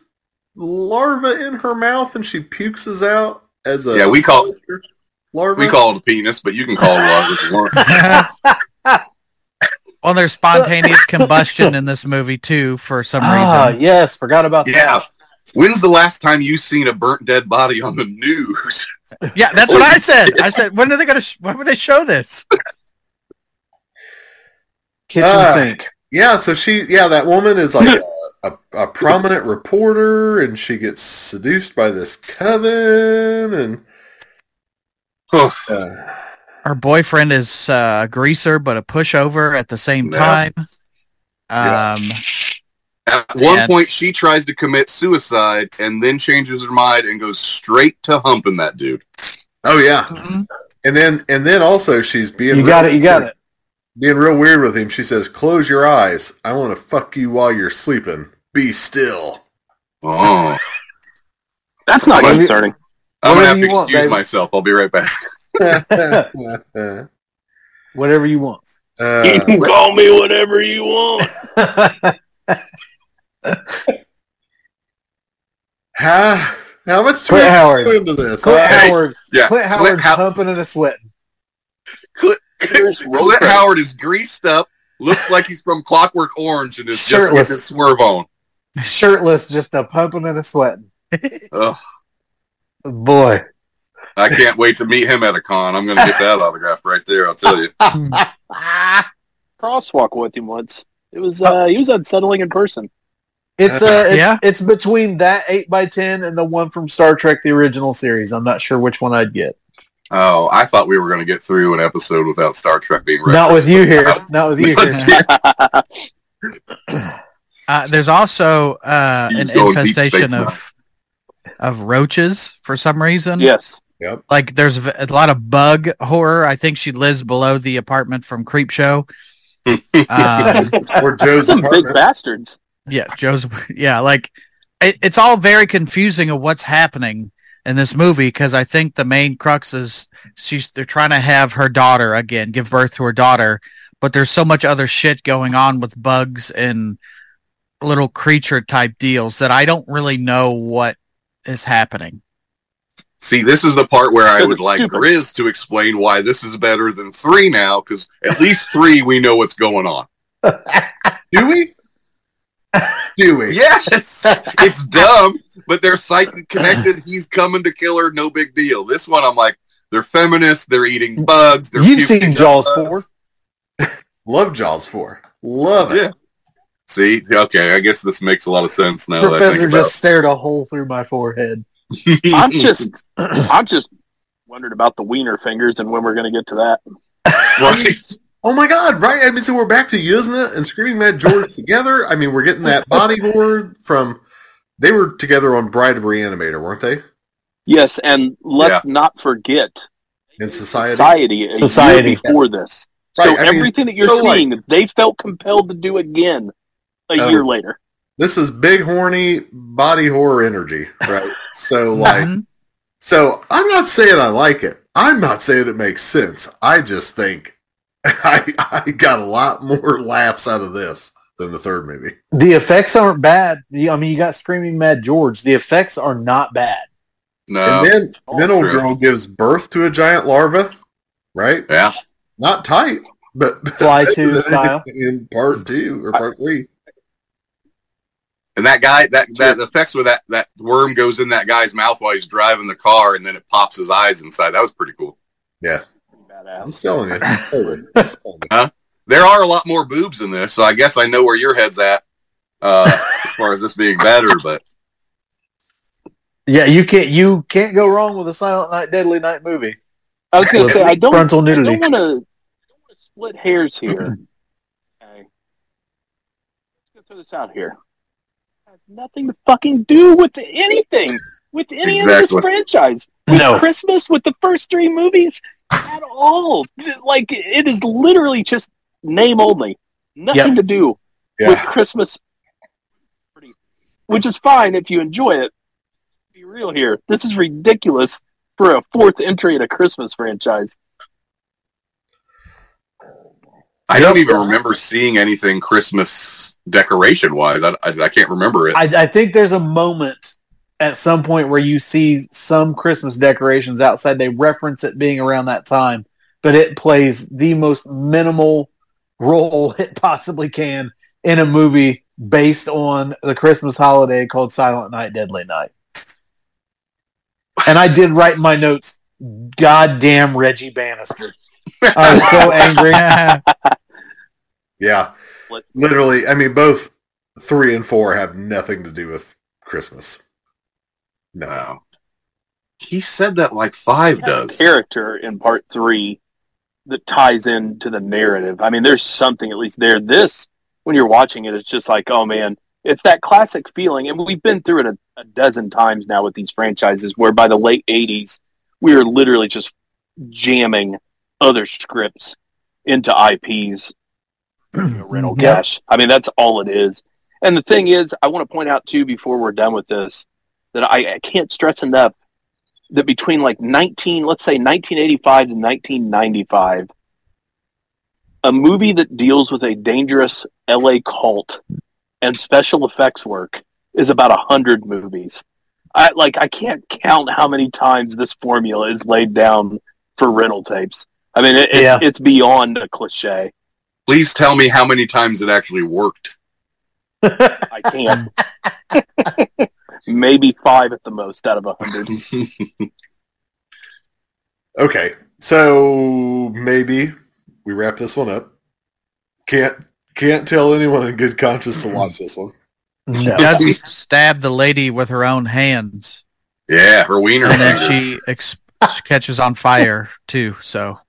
larva in her mouth and she pukes us out as a Yeah, we call- larva. We call it a penis, but you can call it what you want. well, there's spontaneous combustion in this movie too for some Ah, reason. yes, forgot about that. Yeah. When's the last time you seen a burnt dead body on the news? Yeah, that's what I said. I said, when are they gonna? Sh- when would they show this? that. Kitchen Ah. sink. Yeah, so she, yeah, that woman is like a, a, a prominent reporter, and she gets seduced by this coven, and uh, Her boyfriend is uh, a greaser, but a pushover at the same Yeah. time. Yeah. Um, At one And- point, she tries to commit suicide and then changes her mind and goes straight to humping that dude. oh yeah, mhm. and then and then also she's being You real got it. You got weird- it. being real weird with him. She says, "Close your eyes. I want to fuck you while you're sleeping. Be still." Oh, That's not concerning. I'm gonna have to you want, excuse baby. myself. I'll be right back. uh, Whatever you want. You can call me whatever you want. how how much do Clint Howard. go into this? Clint Uh, Hey, Howard. Yeah, Clint Clint, Howard How- pumping and a sweating. Clint, Here's Clint. Howard is greased up, looks like he's from Clockwork Orange, and is just Shirtless. getting his swerve on. Shirtless, just a pumping and a sweating. Ugh, Boy. I can't wait to meet him at a con. I'm gonna get that autograph right there. I'll tell you. crosswalk with him once. It was uh, he was unsettling in person. It's uh it's, Yeah. it's between that eight by ten and the one from Star Trek the original series. I'm not sure which one I'd get. Oh, I thought we were gonna get through an episode without Star Trek being referenced. Not with you here. Uh, Not with you here. uh, there's also uh, an go deep space infestation now. of of roaches for some reason. yes. Yep. Like there's a lot of bug horror. I think she lives below the apartment from Creepshow. Um, or Joe's Some big bastards. yeah, Joe's. Yeah, like it, it's all very confusing of what's happening in this movie because I think the main crux is she's they're trying to have her daughter again give birth to her daughter, but there's so much other shit going on with bugs and little creature type deals that I don't really know what is happening. See, this is the part where I would like stupid. Grizz to explain why this is better than three now, because at least three we know what's going on. Do we? Do we? Yes, it's dumb, but they're psychic connected. He's coming to kill her. No big deal. This one, I'm like, they're feminists. They're eating bugs. They're You've seen Jaws bugs. four. Love Jaws four. Love it. Yeah. See, okay, I guess this makes a lot of sense now. that I Professor think just stared a hole through my forehead. I'm just I'm just wondering about the wiener fingers and when we're gonna get to that. right. Oh my God! Right? I mean, so we're back to Yuzna and Screaming Mad George together. I mean, we're getting that bodyboard from. They were together on Bride of Reanimator, weren't they? Yes, and let's not forget In Society. Society a Society, year before yes. this. So Right, I mean, everything that you're so, like- seeing, they felt compelled to do again a Oh. year later. This is big horny body horror energy, right? So like Mhm. so I'm not saying I like it. I'm not saying it makes sense. I just think I I got a lot more laughs out of this than the third movie. The effects aren't bad. You- I mean, you got Screaming Mad George. The effects are not bad. No. and then all then old true. girl gives birth to a giant larva, right? yeah. Not tight, but Fly two style. in part two or part three. And that guy, that that effects with that that worm goes in that guy's mouth while he's driving the car, and then it pops his eyes inside. That was pretty cool. Yeah, Pretty I'm badass. selling it. Totally. I'm selling it. There are a lot more boobs in this, so I guess I know where your head's at uh, as far as this being better. But Yeah, you can't you can't go wrong with a Silent Night, Deadly Night movie. I was going to say I don't. frontal I don't want to split hairs here. Okay. Let's go throw this out here. It has nothing to fucking do with anything with any of this franchise. With No. Christmas, with the first three movies at all. Like it is literally just name only. Nothing Yep. to do with Christmas, which is fine if you enjoy it. Be real here. This is ridiculous for a fourth entry in a Christmas franchise. I don't even remember seeing anything Christmas decoration wise. I, I, I can't remember it. I, I think there's a moment at some point where you see some Christmas decorations outside. They reference it being around that time, but it plays the most minimal role it possibly can in a movie based on the Christmas holiday called Silent Night, Deadly Night. And I did write in my notes, goddamn Reggie Bannister. I was so angry. yeah. Literally, I mean, both three and four have nothing to do with Christmas. No. No. He said that like five does. character in part three that ties into the narrative. I mean, there's something at least there. This, when you're watching it, it's just like, oh man, it's that classic feeling. And we've been through it a, a dozen times now with these franchises where by the late 80s, we are literally just jamming other scripts into IPs, you know, rental Yep. cash. I mean, that's all it is. And the thing is, I want to point out too, before we're done with this, that I, I can't stress enough that between like 19, let's say 1985 to 1995, a movie that deals with a dangerous LA cult and special effects work is about a hundred movies. I like I can't count how many times this formula is laid down for rental tapes. I mean, it, it- Yeah. it's beyond a cliche. Please tell me how many times it actually worked. I can't. Maybe five at the most out of a hundred. Okay, so maybe we wrap this one up. Can't can't tell anyone in good conscience to watch this one. No. Does stab the lady with her own hands, yeah, her wiener. and then she ex- catches on fire too. So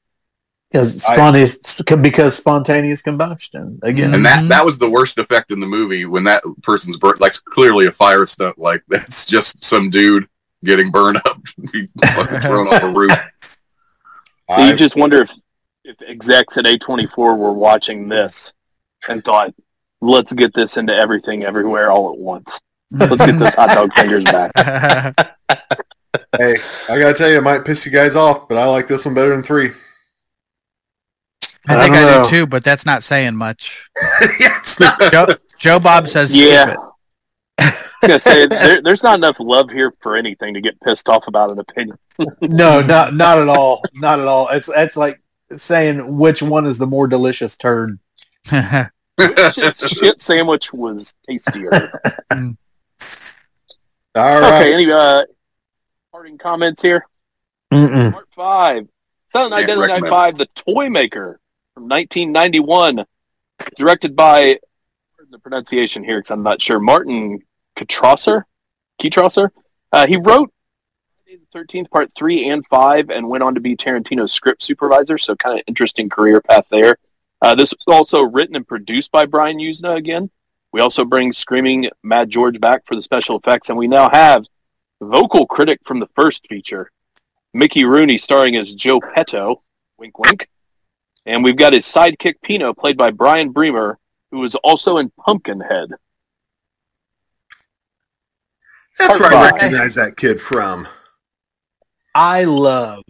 Because I- spontaneous, because spontaneous combustion again. And that Mhm. that was the worst effect in the movie when that person's burnt. Like clearly a fire stunt. Like that's just some dude getting burned up, fucking thrown off a roof. I, you just wonder if, if execs at A24 were watching this and thought, let's get this into everything everywhere all at once. Let's get those hot dog fingers back. hey, I gotta tell you, it might piss you guys off, but I like this one better than three. I I think don't I, know. do too, but that's not saying much. yeah, it's not. Joe, Joe Bob says Yeah. keep. I was gonna say there, there's not enough love here for anything to get pissed off about an opinion. No, not not at all. Not at all. It's it's like saying which one is the more delicious turd. shit, shit sandwich was tastier. all right. Okay, any uh, parting comments here? Mm-mm. Part five. Silent Night, Can't Deadly Night. Five, The Toy Maker from 1991, directed by the pronunciation here because I'm not sure. Martin Kitrosser. Kitrosser. Uh, he wrote the 13th, Part three and five, and went on to be Tarantino's script supervisor. So kind of interesting career path there. Uh, this was also written and produced by Brian Yuzna again. We also bring Screaming Mad George back for the special effects, and we now have vocal critic from the first feature, Mickey Rooney starring as Joe Petto, wink wink, And we've got his sidekick Pino, played by Brian Bremer, who was also in Pumpkinhead. That's Part where I recognize that kid from. I love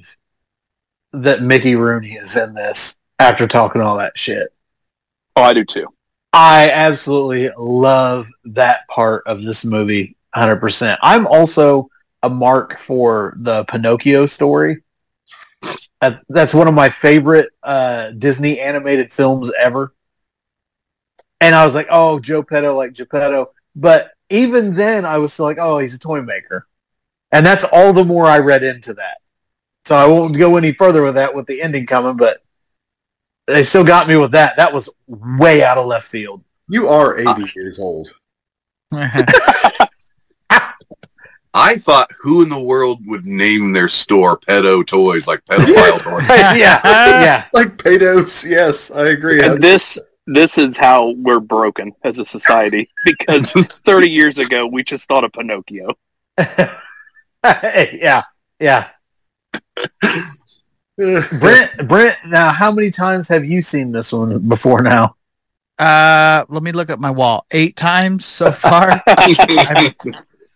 that Mickey Rooney is in this after talking all that shit. Oh, I do too. I absolutely love that part of this movie 100%. I'm also a mark for the Pinocchio story. Uh, That's one of my favorite uh, Disney animated films ever. And I was like, oh, Joe Petto, like Geppetto. But even then, I was still like, oh, he's a toy maker. And that's all the more I read into that. So I won't go any further with that with the ending coming, but they still got me with that. That was way out of left field. You are 80 years old. I thought, who in the world would name their store pedo toys like pedophile toys? yeah, yeah. Like Paydos, yes, I agree. And this this is how we're broken as a society because 30 years ago we just thought of Pinocchio. yeah, yeah. Brent, Brent. Now, how many times have you seen this one before now? Uh, let me look at my wall. Eight times so far.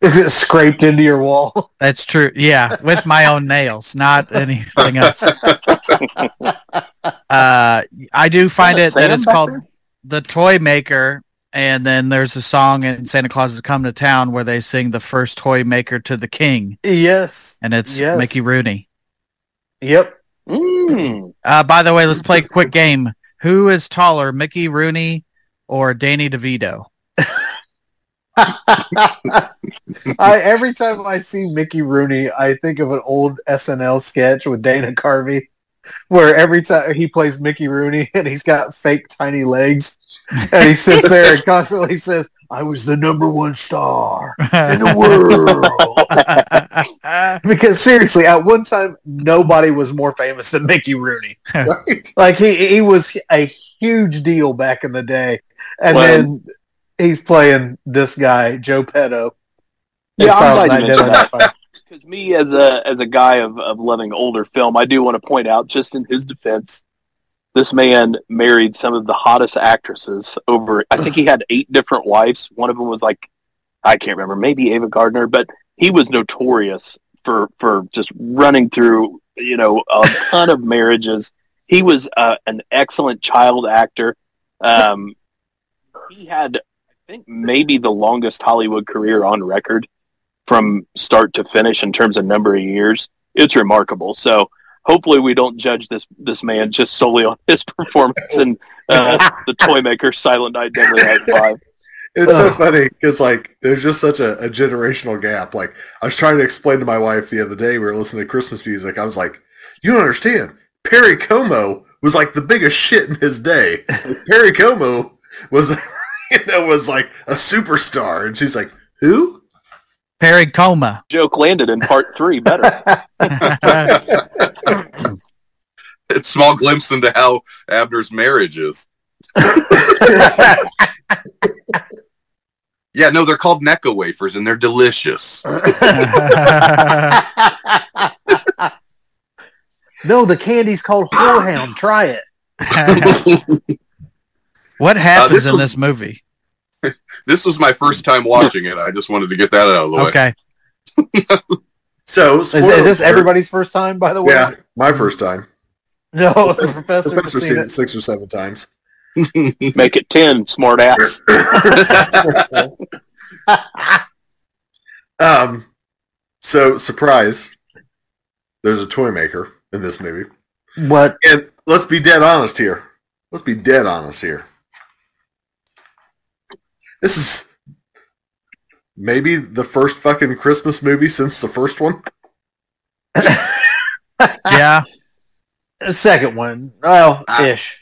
Is it scraped into your wall? That's true. Yeah, with my own nails, not anything else. Uh, I do find it that that it's back called there? the Toy Maker, and then there's a song in Santa Claus is Come to Town where they sing the first toy maker to the king, Yes. and it's Yes. Mickey Rooney. Yep. Mm. Uh, by the way, let's play a quick game. Who is taller, Mickey Rooney or Danny DeVito? I every time I see Mickey Rooney, I think of an old SNL sketch with Dana Carvey, where every time he plays Mickey Rooney and he's got fake tiny legs, and he sits there and constantly says, "I was the number one star in the world." because seriously, at one time, nobody was more famous than Mickey Rooney. right? Like he he was a huge deal back in the day, and Well- then he's playing this guy Joe Petto. Yeah, I'm glad you mentioned Five. Because me, as a as a guy of, of loving older film, I do want to point out, just in his defense, this man married some of the hottest actresses. Over, I think he had eight different wives. One of them was like, I can't remember, maybe Ava Gardner, but he was notorious for for just running through, you know, a ton of marriages. He was uh, an excellent child actor. Um, he had, think, maybe the longest Hollywood career on record from start to finish in terms of number of years. It's remarkable. So hopefully we don't judge this this man just solely on his performance in uh, the Toy Maker Silent Night Deadly Night Five. It's so funny because like there's just such a, a generational gap. Like I was trying to explain to my wife the other day, we were listening to Christmas music. I was like, "You don't understand. Perry Como was like the biggest shit in his day. Perry Como was, you know, was like a superstar." And she's like, "Who?" Perry Coma. Joke landed in part three better. It's small glimpse into how Abner's marriage is. Yeah, no, they're called Necco wafers and they're delicious. no, the candy's called Whorehound. Try it. What happens this in was- this movie? This was my first time watching it. I just wanted to get that out of the way. Okay. So Is, is this everybody's first time, by the way? Yeah, my first time. No, the professor, Professor has seen seen it it. six or seven times. Make it ten, smart ass. um, so surprise, there's a toy maker in this movie, What? and let's be dead honest here. Let's be dead honest here. This is maybe the first fucking Christmas movie since the first one. Yeah. The second one. Well, Ah. ish.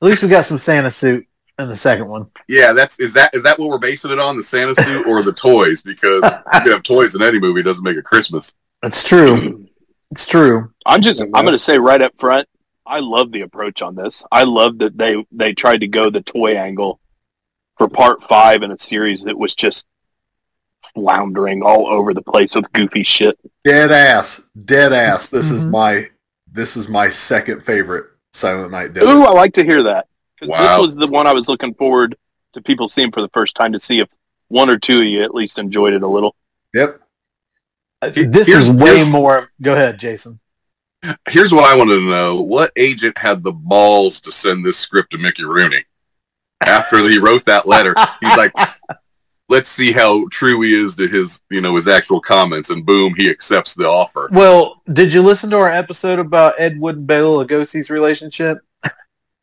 At least we got some Santa suit in the second one. Yeah, that's is that is that what we're basing it on? The Santa suit or the toys? Because you can have toys in any movie, it doesn't make it Christmas. It's true. It's true. I'm just I'm going to say right up front, I love the approach on this. I love that they they tried to go the toy angle for part five in a series that was just floundering all over the place with goofy shit. Dead ass, dead ass. This is Mhm. my this is my second favorite Silent Night Deadly. Ooh, I like to hear that. Wow. This was the one I was looking forward to people seeing for the first time to see if one or two of you at least enjoyed it a little. Yep. This Here's- is way more. Go ahead, Jason. Here's what I wanted to know: What agent had the balls to send this script to Mickey Rooney after he wrote that letter? He's like, "Let's see how true he is to his, you know, his actual comments." And boom, he accepts the offer. Well, did you listen to our episode about Ed Wood and Bela Lugosi's relationship?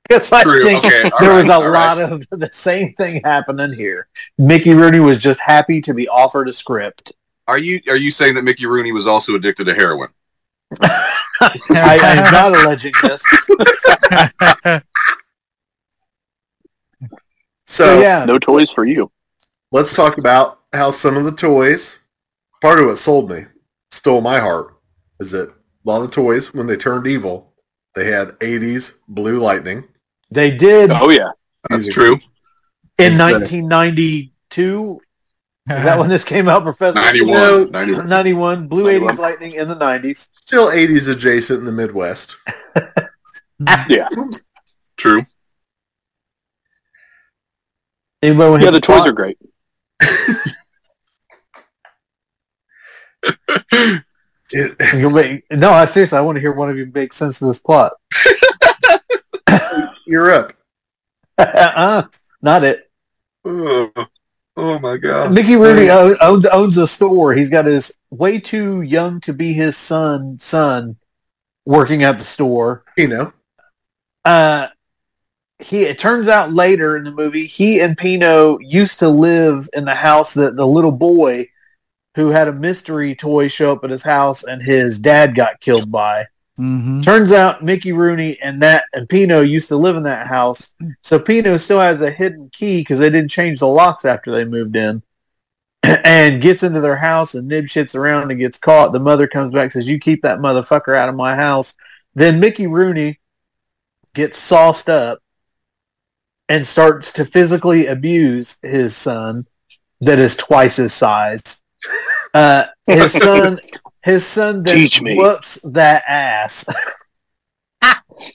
Because I True. think Okay. there right, was a all right. lot of the same thing happening here. Mickey Rooney was just happy to be offered a script. Are you are you saying that Mickey Rooney was also addicted to heroin? I, I am not alleging this. So So yeah, No toys for you. let's talk about how some of the toys, part of what sold me, stole my heart, is that a lot of the toys, when they turned evil, they had 80s blue lightning. they did Oh yeah. That's true. in 1992. Uh, is that when this came out, Professor? 91, 91. 91. Blue 91. 80s lightning in the 90s. Still 80s adjacent in the Midwest. Yeah. True. Anybody want Yeah, the toys plot? are great. Make- no, I seriously, I want to hear one of you make sense of this plot. you're up. uh-uh, not it. Oh, oh my god. Mickey Rooney o- owns, owns a store. He's got his way too young to be his son son working at the store. You know, Uh, he it turns out later in the movie he and Pino used to live in the house that the little boy who had a mystery toy show up at his house and his dad got killed by. Mhm. Turns out Mickey Rooney and that and Pino used to live in that house. So Pino still has a hidden key because they didn't change the locks after they moved in. And gets into their house and nib shits around and gets caught. The mother comes back and says, You keep that motherfucker out of my house. Then Mickey Rooney gets sauced up and starts to physically abuse his son that is twice his size. Uh, his son his son then Teach me. whoops that ass.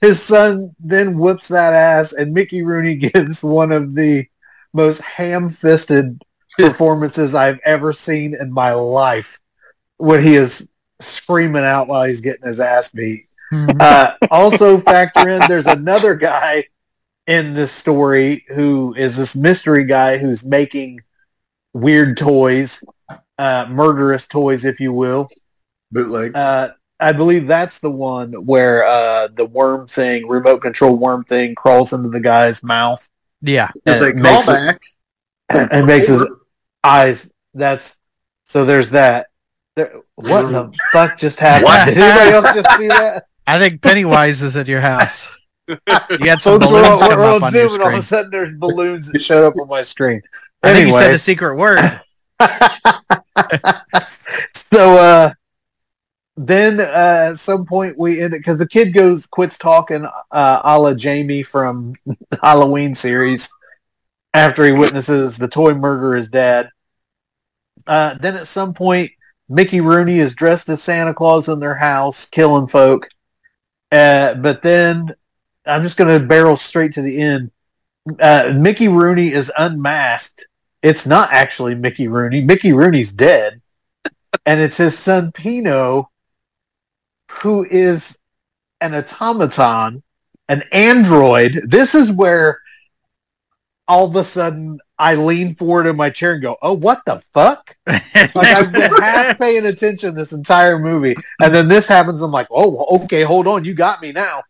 his son then whoops that ass and Mickey Rooney gives one of the most ham-fisted performances I've ever seen in my life when he is screaming out while he's getting his ass beat. Mhm. Uh, also factor in there's another guy in this story who is this mystery guy who's making weird toys, uh, murderous toys, if you will. bootleg. Uh, I believe that's the one where uh, the worm thing, remote control worm thing, crawls into the guy's mouth Yeah. It's a and makes it- callback. and makes his eyes. That's so. There's that. There, what in the fuck just happened? What? Did anybody else just see that? I think Pennywise is at your house. You had some Folks, we're, balloons we're, come up on on your Zoom, and all of a sudden there's balloons that showed up on my screen. I think you said a secret word. so uh, then uh, at some point we end it because the kid goes quits talking uh, a la Jamie from Halloween series after he witnesses the toy murder his dad. Uh, then at some point Mickey Rooney is dressed as Santa Claus in their house killing folk. Uh, but then I'm just going to barrel straight to the end. Uh, Mickey Rooney is unmasked. It's not actually Mickey Rooney. Mickey Rooney's dead. and it's his son Pino, who is an automaton, an android. This is where all of a sudden I lean forward in my chair and go, "Oh, what the fuck?" Like I've been half paying attention this entire movie, and then this happens. I'm like, "Oh, okay, hold on, you got me now."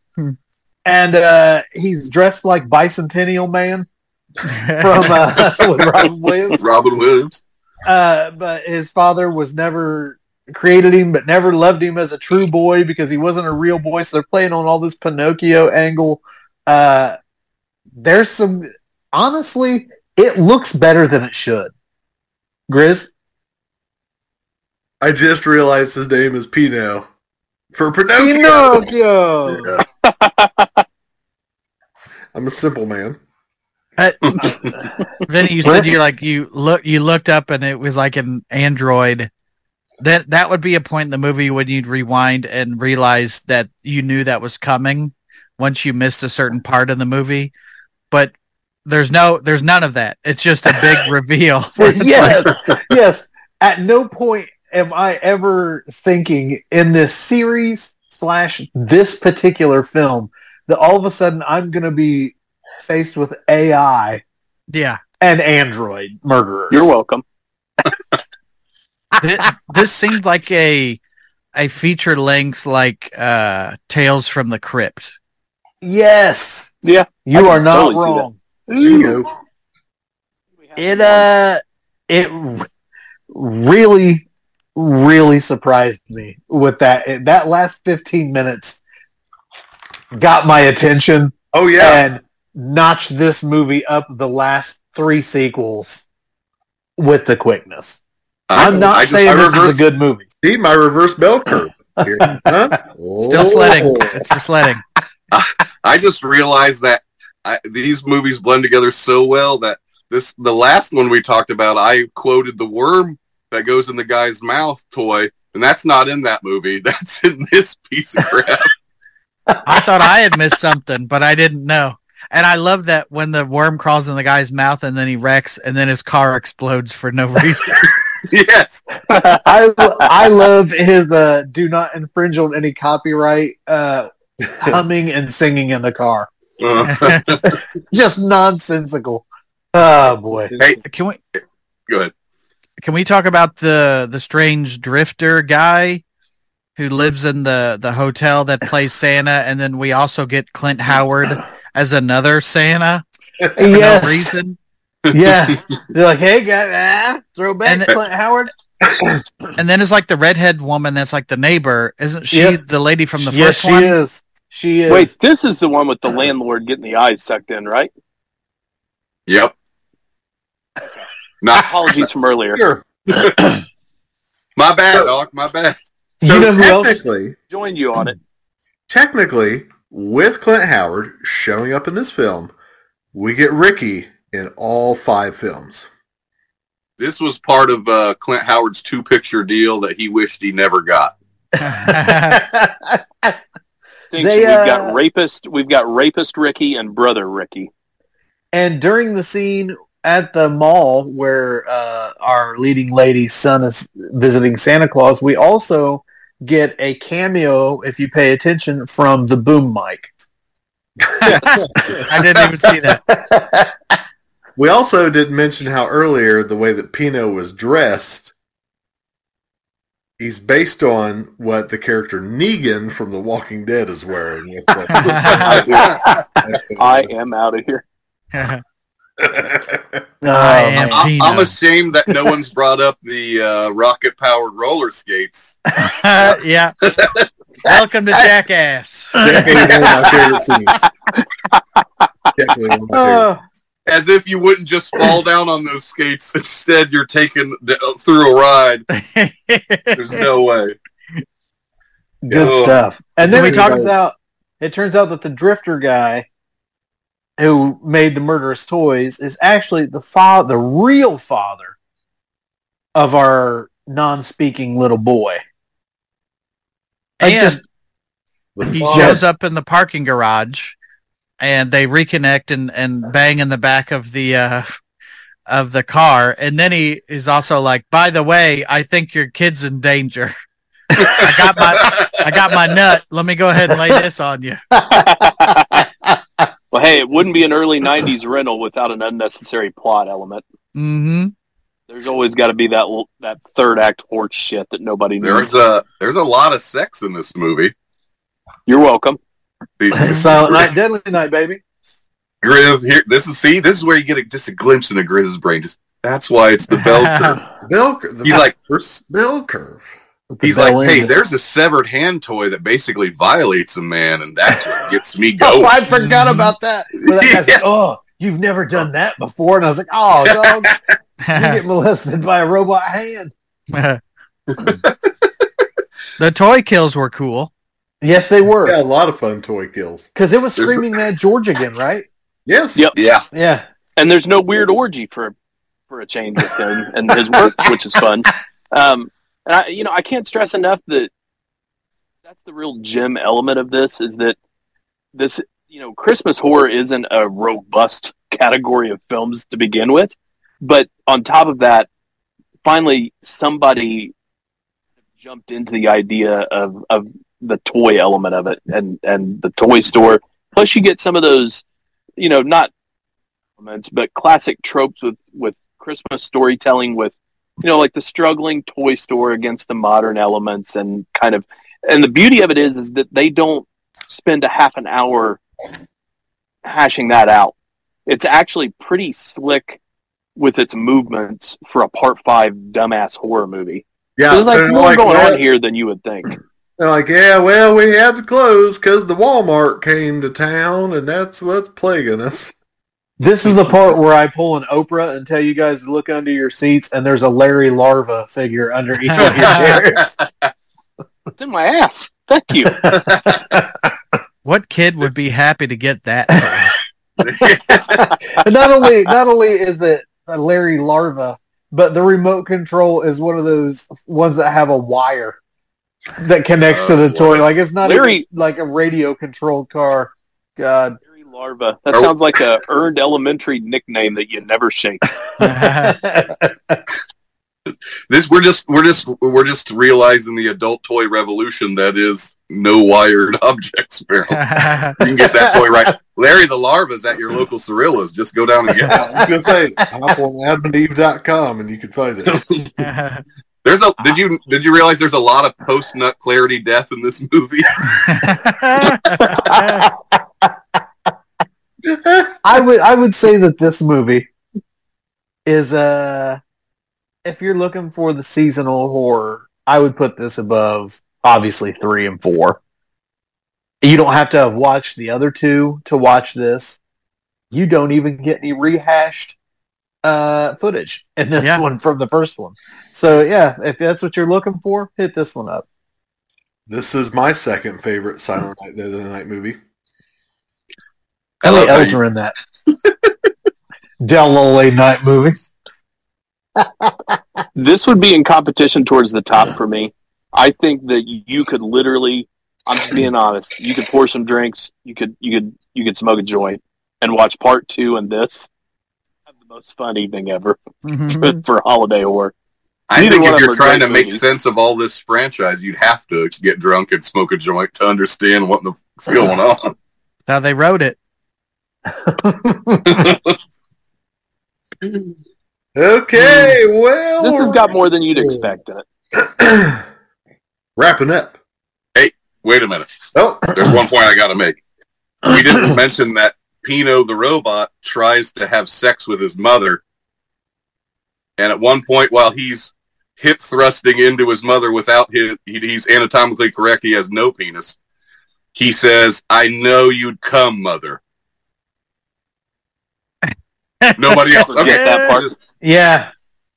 And uh, he's dressed like Bicentennial Man from uh, with Robin Williams Robin Williams. uh, but his father was never created him, but never loved him as a true boy because he wasn't a real boy. So they're playing on all this Pinocchio angle. Uh, there's some, honestly, it looks better than it should. Grizz, I just realized his name is Pino. For Pinocchio. Pinocchio. Yeah, I'm a simple man. Uh, Vinny, you said you like you look you looked up and it was like an android. That that would be a point in the movie when you'd rewind and realize that you knew that was coming once you missed a certain part of the movie, but there's no there's none of that. It's just a big reveal. yes, yes. At no point am I ever thinking in this series slash this particular film that all of a sudden I'm going to be faced with AI yeah. and android murderers. You're welcome. This, this seemed like a a feature length like uh Tales from the Crypt. yes, Yeah. you are not totally wrong. There you go. It uh, it really, really surprised me with that. That last fifteen minutes got my attention Oh yeah. and notched this movie up the last three sequels with the quickness. I'm not I just- saying I this is a good movie. See my reverse bell curve. Here. Huh? Still sledding. Oh. It's for sledding. I just realized that I, these movies blend together so well that this the last one we talked about. I quoted the worm that goes in the guy's mouth toy, and that's not in that movie. That's in this piece of crap. I thought I had missed something, but I didn't know. And I love that when the worm crawls in the guy's mouth and then he wrecks and then his car explodes for no reason. yes, I I love his uh, do not infringe on any copyright uh, humming and singing in the car. Uh, Just nonsensical. Oh boy. hey, can we good. Can we talk about the the strange drifter guy who lives in the the hotel that plays Santa and then we also get Clint Howard as another Santa for Yes. no reason. Yeah. They're like, hey guy, ah, throw back And- Clint Howard. And then it's like the redhead woman that's like the neighbor. Isn't she Yep. the lady from the yes, first she one? is. She is. Wait, this is the one with the landlord getting the eyes sucked in, right? Yep. Not Apologies from earlier. Sure. my bad, Doc. My bad. So you know who else? technically, Joined you on it. technically, with Clint Howard showing up in this film, we get Ricky in all five films. This was part of uh, Clint Howard's two-picture deal that he wished he never got. Think They, we've uh, got rapist. We've got rapist Ricky and brother Ricky. and during the scene at the mall where uh, our leading lady's son is visiting Santa Claus, we also get a cameo, if you pay attention, from the boom mic. I didn't even see that. We also didn't mention how earlier the way that Pino was dressed. He's based on what the character Negan from The Walking Dead is wearing. I am out of here. I Oh, am I- Pino. I'm ashamed that no one's brought up the uh, rocket-powered roller skates. yeah. Welcome to Jackass. Definitely one of my favorite scenes. Definitely one of my favorite Uh, As if you wouldn't just fall down on those skates. Instead, you're taken through a ride. There's no way. good Yeah. stuff. And then So it turns everybody- out it turns out that the drifter guy who made the murderous toys is actually the father, the real father of our non-speaking little boy. Like And just he father- shows up in the parking garage and they reconnect and, and bang in the back of the uh of the car. And then he is also like by the way i think your kid's in danger. I got my i got my nut. Let me go ahead and lay this on you Well, hey, it wouldn't be an early '90s rental without an unnecessary plot element. mm-hmm There's always got to be that that third act horse shit that nobody There's a there's a lot of sex in this movie. You're welcome. These Silent Night, Deadly Night, baby. Grizz here. This is see. This is where you get a, just a glimpse into Grizz's brain. Just that's why it's the bell curve. Bell curve. The He's like- first bell curve. The He's like, hey, end. there's a severed hand toy that basically violates a man, and that's what gets me going. Oh, going. I forgot about that. Where that Yeah. like, oh, you've never done that before. And I was like, oh, dog, you get molested by a robot hand. the toy kills were cool Yes, they were. Yeah, were. a lot of fun toy kills. Because it was Screaming Mad George again, right? Yes. Yep. Yeah, Yeah. And there's no weird orgy for for a change with him and his work, which is fun. Um, and I, you know, I can't stress enough that that's the real gem element of this is that this you know, Christmas horror isn't a robust category of films to begin with, but on top of that, finally somebody jumped into the idea of, of the toy element of it and, and the toy store. Plus you get some of those, you know, not elements, but classic tropes with, with Christmas storytelling with, you know, like the struggling toy store against the modern elements and kind of, and the beauty of it is, is that they don't spend a half an hour hashing that out. It's actually pretty slick with its movements for a part five dumbass horror movie. Yeah, There's like more going well, on here than you would think. They're like, yeah, well, we had to close because the Walmart came to town, and that's what's plaguing us. This is the part where I pull an Oprah and tell you guys to look under your seats, and there's a Larry Larva figure under each of your chairs. It's in my ass. Thank you. What kid would be happy to get that? Not only not only is it a Larry Larva, but the remote control is one of those ones that have a wire that connects to Oh, the toy. Like it's not Larry- even like a radio controlled car. God. Larry Larva. That Oh. sounds like a earned elementary nickname that you never shake. this we're just we're just we're just realizing the adult toy revolution that is no wired objects. Meryl. You can get that toy right. Larry the Larva's at your local Cirilla's. Just go down and get it. I was gonna say, hop on adamandeve.com and you can find it. There's a did you did you realize there's a lot of post nut clarity death in this movie? I would I would say that this movie is uh if you're looking for the seasonal horror, I would put this above obviously three and four. You don't have to have watched the other two to watch this. You don't even get any rehashed uh footage in this Yeah. one from the first one. So yeah, if that's what you're looking for, hit this one up. This is my second favorite Silent Night Dead of the Night movie. I How many love how you- in that? Delole night movie. This would be in competition towards the top for me. I think that you could literally, I'm just being honest, you could pour some drinks, you could you could you could smoke a joint and watch part two and this. Have the most fun evening ever Mhm. for holiday horror. I Neither think if you're trying to make movies. sense of all this franchise, you'd have to get drunk and smoke a joint to understand what the fuck's going on. How they wrote it. Okay, hmm. well, This has got more than you'd expect in it. wrapping up. Hey, wait a minute. Oh, There's one point I got to make. We didn't mention that Pino the robot tries to have sex with his mother. And at one point, while he's hip thrusting into his mother without his, he, he's anatomically correct, he has no penis. He says, I know you'd come, mother. Nobody else. Forget Okay. that part. Yeah,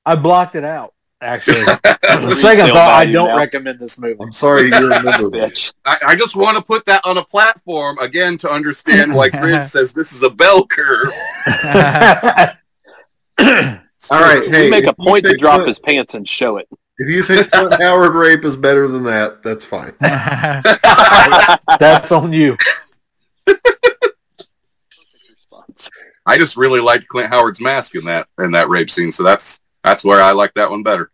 I blocked it out. Actually, the Resale second thought, I don't now. recommend this movie. I'm sorry you remember that. Bitch. I, I just want to put that on a platform again to understand why Chris says this is a bell curve. All right, hey, we make a point to drop Clint- his pants and show it. If you think Clint Howard rape is better than that, that's fine. That's on you. I just really liked Clint Howard's mask in that in that rape scene, so that's that's where I like that one better.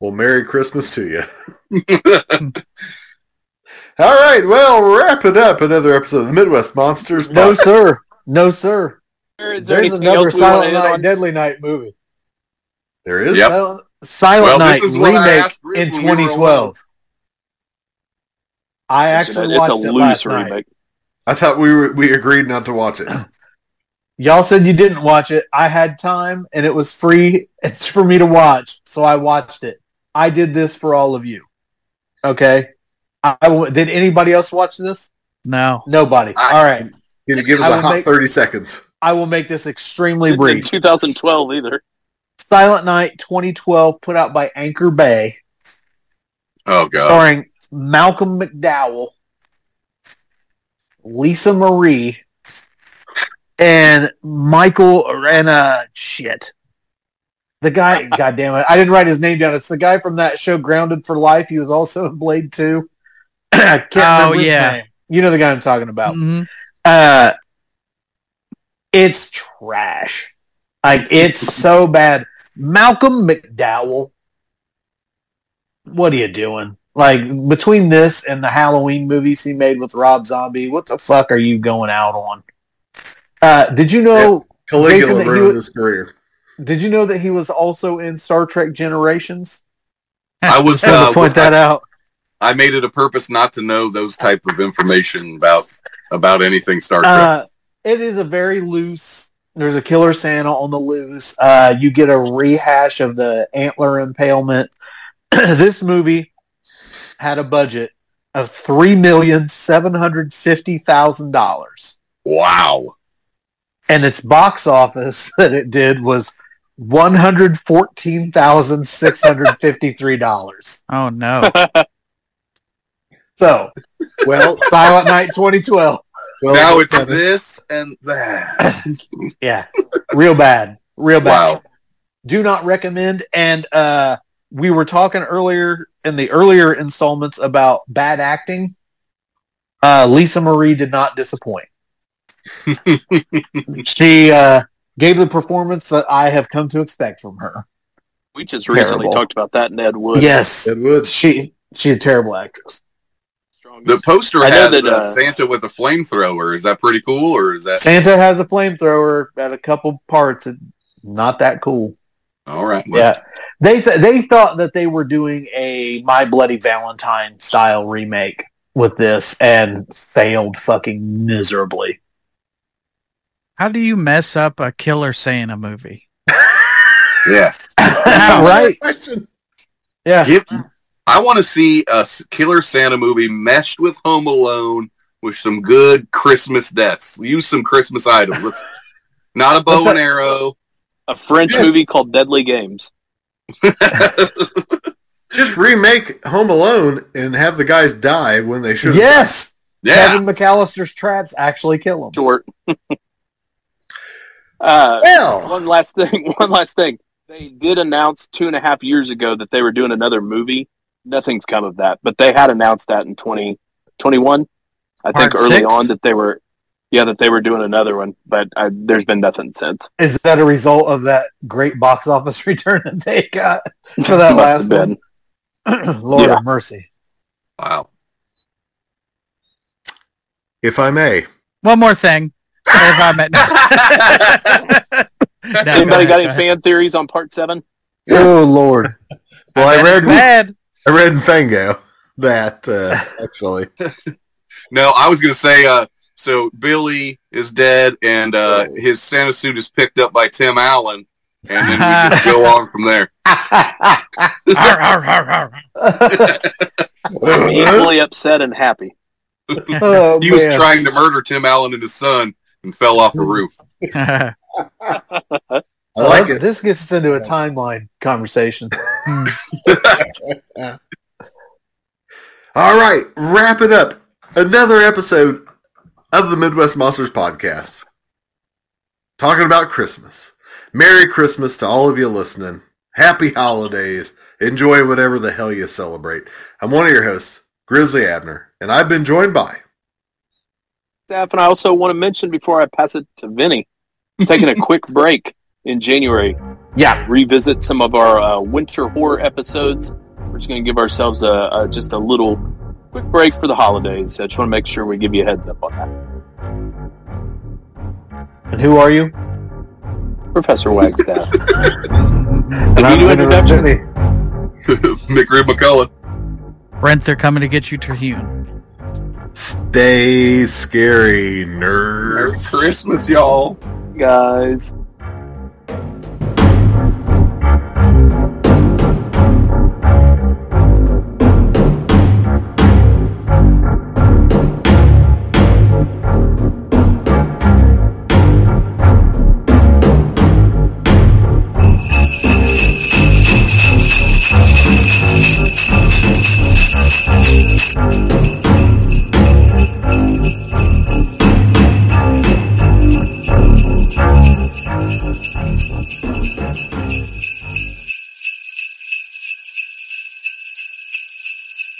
Well, Merry Christmas to you. All right, well, wrapping up another episode of the Midwest Monsters. No, sir. No, sir. Is there There's another else we want Silent Night. Deadly Night movie. There is. Yep. Silent, Silent Well, Night is remake in when we 2012. I actually it's watched a it loose last night. remake. I thought we were we agreed not to watch it. Y'all said you didn't watch it. I had time and it was free. It's for me to watch, so I watched it. I did this for all of you. Okay. I did anybody else watch this? no. Nobody. I- all right. Can you give us I a hot make- 30 seconds? I will make this extremely In brief. 2012 either. Silent Night 2012 put out by Anchor Bay, Oh god. starring Malcolm McDowell, Lisa Marie, and Michael uh shit. The guy, God damn it, I didn't write his name down. It's the guy from that show Grounded for Life. He was also in Blade 2. I can't Oh, remember his yeah. name. You know the guy I'm talking about. Mhm. Uh, it's trash. Like it's so bad. Malcolm McDowell, what are you doing? Like between this and the Halloween movies he made with Rob Zombie, what the fuck are you going out on? Uh, did you know? Caligula Jason, that he ruined was- his career. Did you know that he was also in Star Trek Generations? I was I uh, to point that out. I made it a purpose not to know those type of information about about anything Star Trek. Uh, it is a very loose. There's a killer Santa on the loose. Uh, you get a rehash of the antler impalement. this movie had a budget of three million seven hundred fifty thousand dollars, wow. And its box office that it did was one hundred fourteen thousand six hundred fifty-three dollars. Oh no. So, Well, Silent Night 2012. well now it's Kevin, this and that. Yeah, real bad, real bad. Wow. Do not recommend. And uh, we were talking earlier in the earlier installments about bad acting. Uh, Lisa Marie did not disappoint. she uh, gave the performance that I have come to expect from her. We just recently talked about that in Ed Wood. Yes, Ed Wood. she she's a terrible actress. The poster I has that, uh, uh, Santa with a flamethrower. Is that pretty cool, or is that Santa has a flamethrower at a couple parts. Not that cool. all right? well, Yeah, they th- they thought that they were doing a My Bloody Valentine style remake with this and failed fucking miserably. How do you mess up a Killer Santa movie? yeah. right? Question. Yeah. Give- I want to see a Killer Santa movie meshed with Home Alone with some good Christmas deaths. Use some Christmas items. Let's not a bow What's and that? arrow. a French Yes. movie called Deadly Games. Just remake Home Alone and have the guys die when they should. Yes. yeah. Kevin McAllister's traps actually kill him. Short. uh, Well, one last thing. One last thing. They did announce two and a half years ago that they were doing another movie. Nothing's come of that, but they had announced that in 2021. I think early six? on that they were, yeah, that they were doing another one, but uh, there's been nothing since. Is that a result of that great box office return that they got for that last have been. one? Lord Yeah. of mercy. Wow. if I may, One more thing. If I met- No, go Anybody ahead, got go any ahead. fan theories on part seven? Oh Lord. well, I bet read bad. I read in Fango that uh, actually. No, I was gonna say. Uh, so Billy is dead, and uh, his Santa suit is picked up by Tim Allen, and then we just go on from there. Arr, arr, arr, arr. Equally upset and happy. oh, He was trying to murder Tim Allen and his son, and fell off the hmm. roof. I like it. This gets us into a timeline conversation. Hmm. All right, wrap it up. Another episode of the Midwest Monsters podcast. Talking about Christmas. Merry Christmas to all of you listening. Happy holidays. Enjoy whatever the hell you celebrate. I'm one of your hosts, Grizzly Abner, and I've been joined by Staff, and I also want to mention before I pass it to Vinny, taking a quick break in January. Yeah. revisit some of our uh, winter horror episodes. We're just going to give ourselves a, a just a little quick break for the holidays. I just want to make sure we give you a heads up on that. And who are you? Professor Wagstaff. And Did we do Vinny introductions? Rasmussen. McRib McCullough. Brent, they're coming to get you, Terhune. Stay Scary nerd. Merry Christmas, y'all. Guys.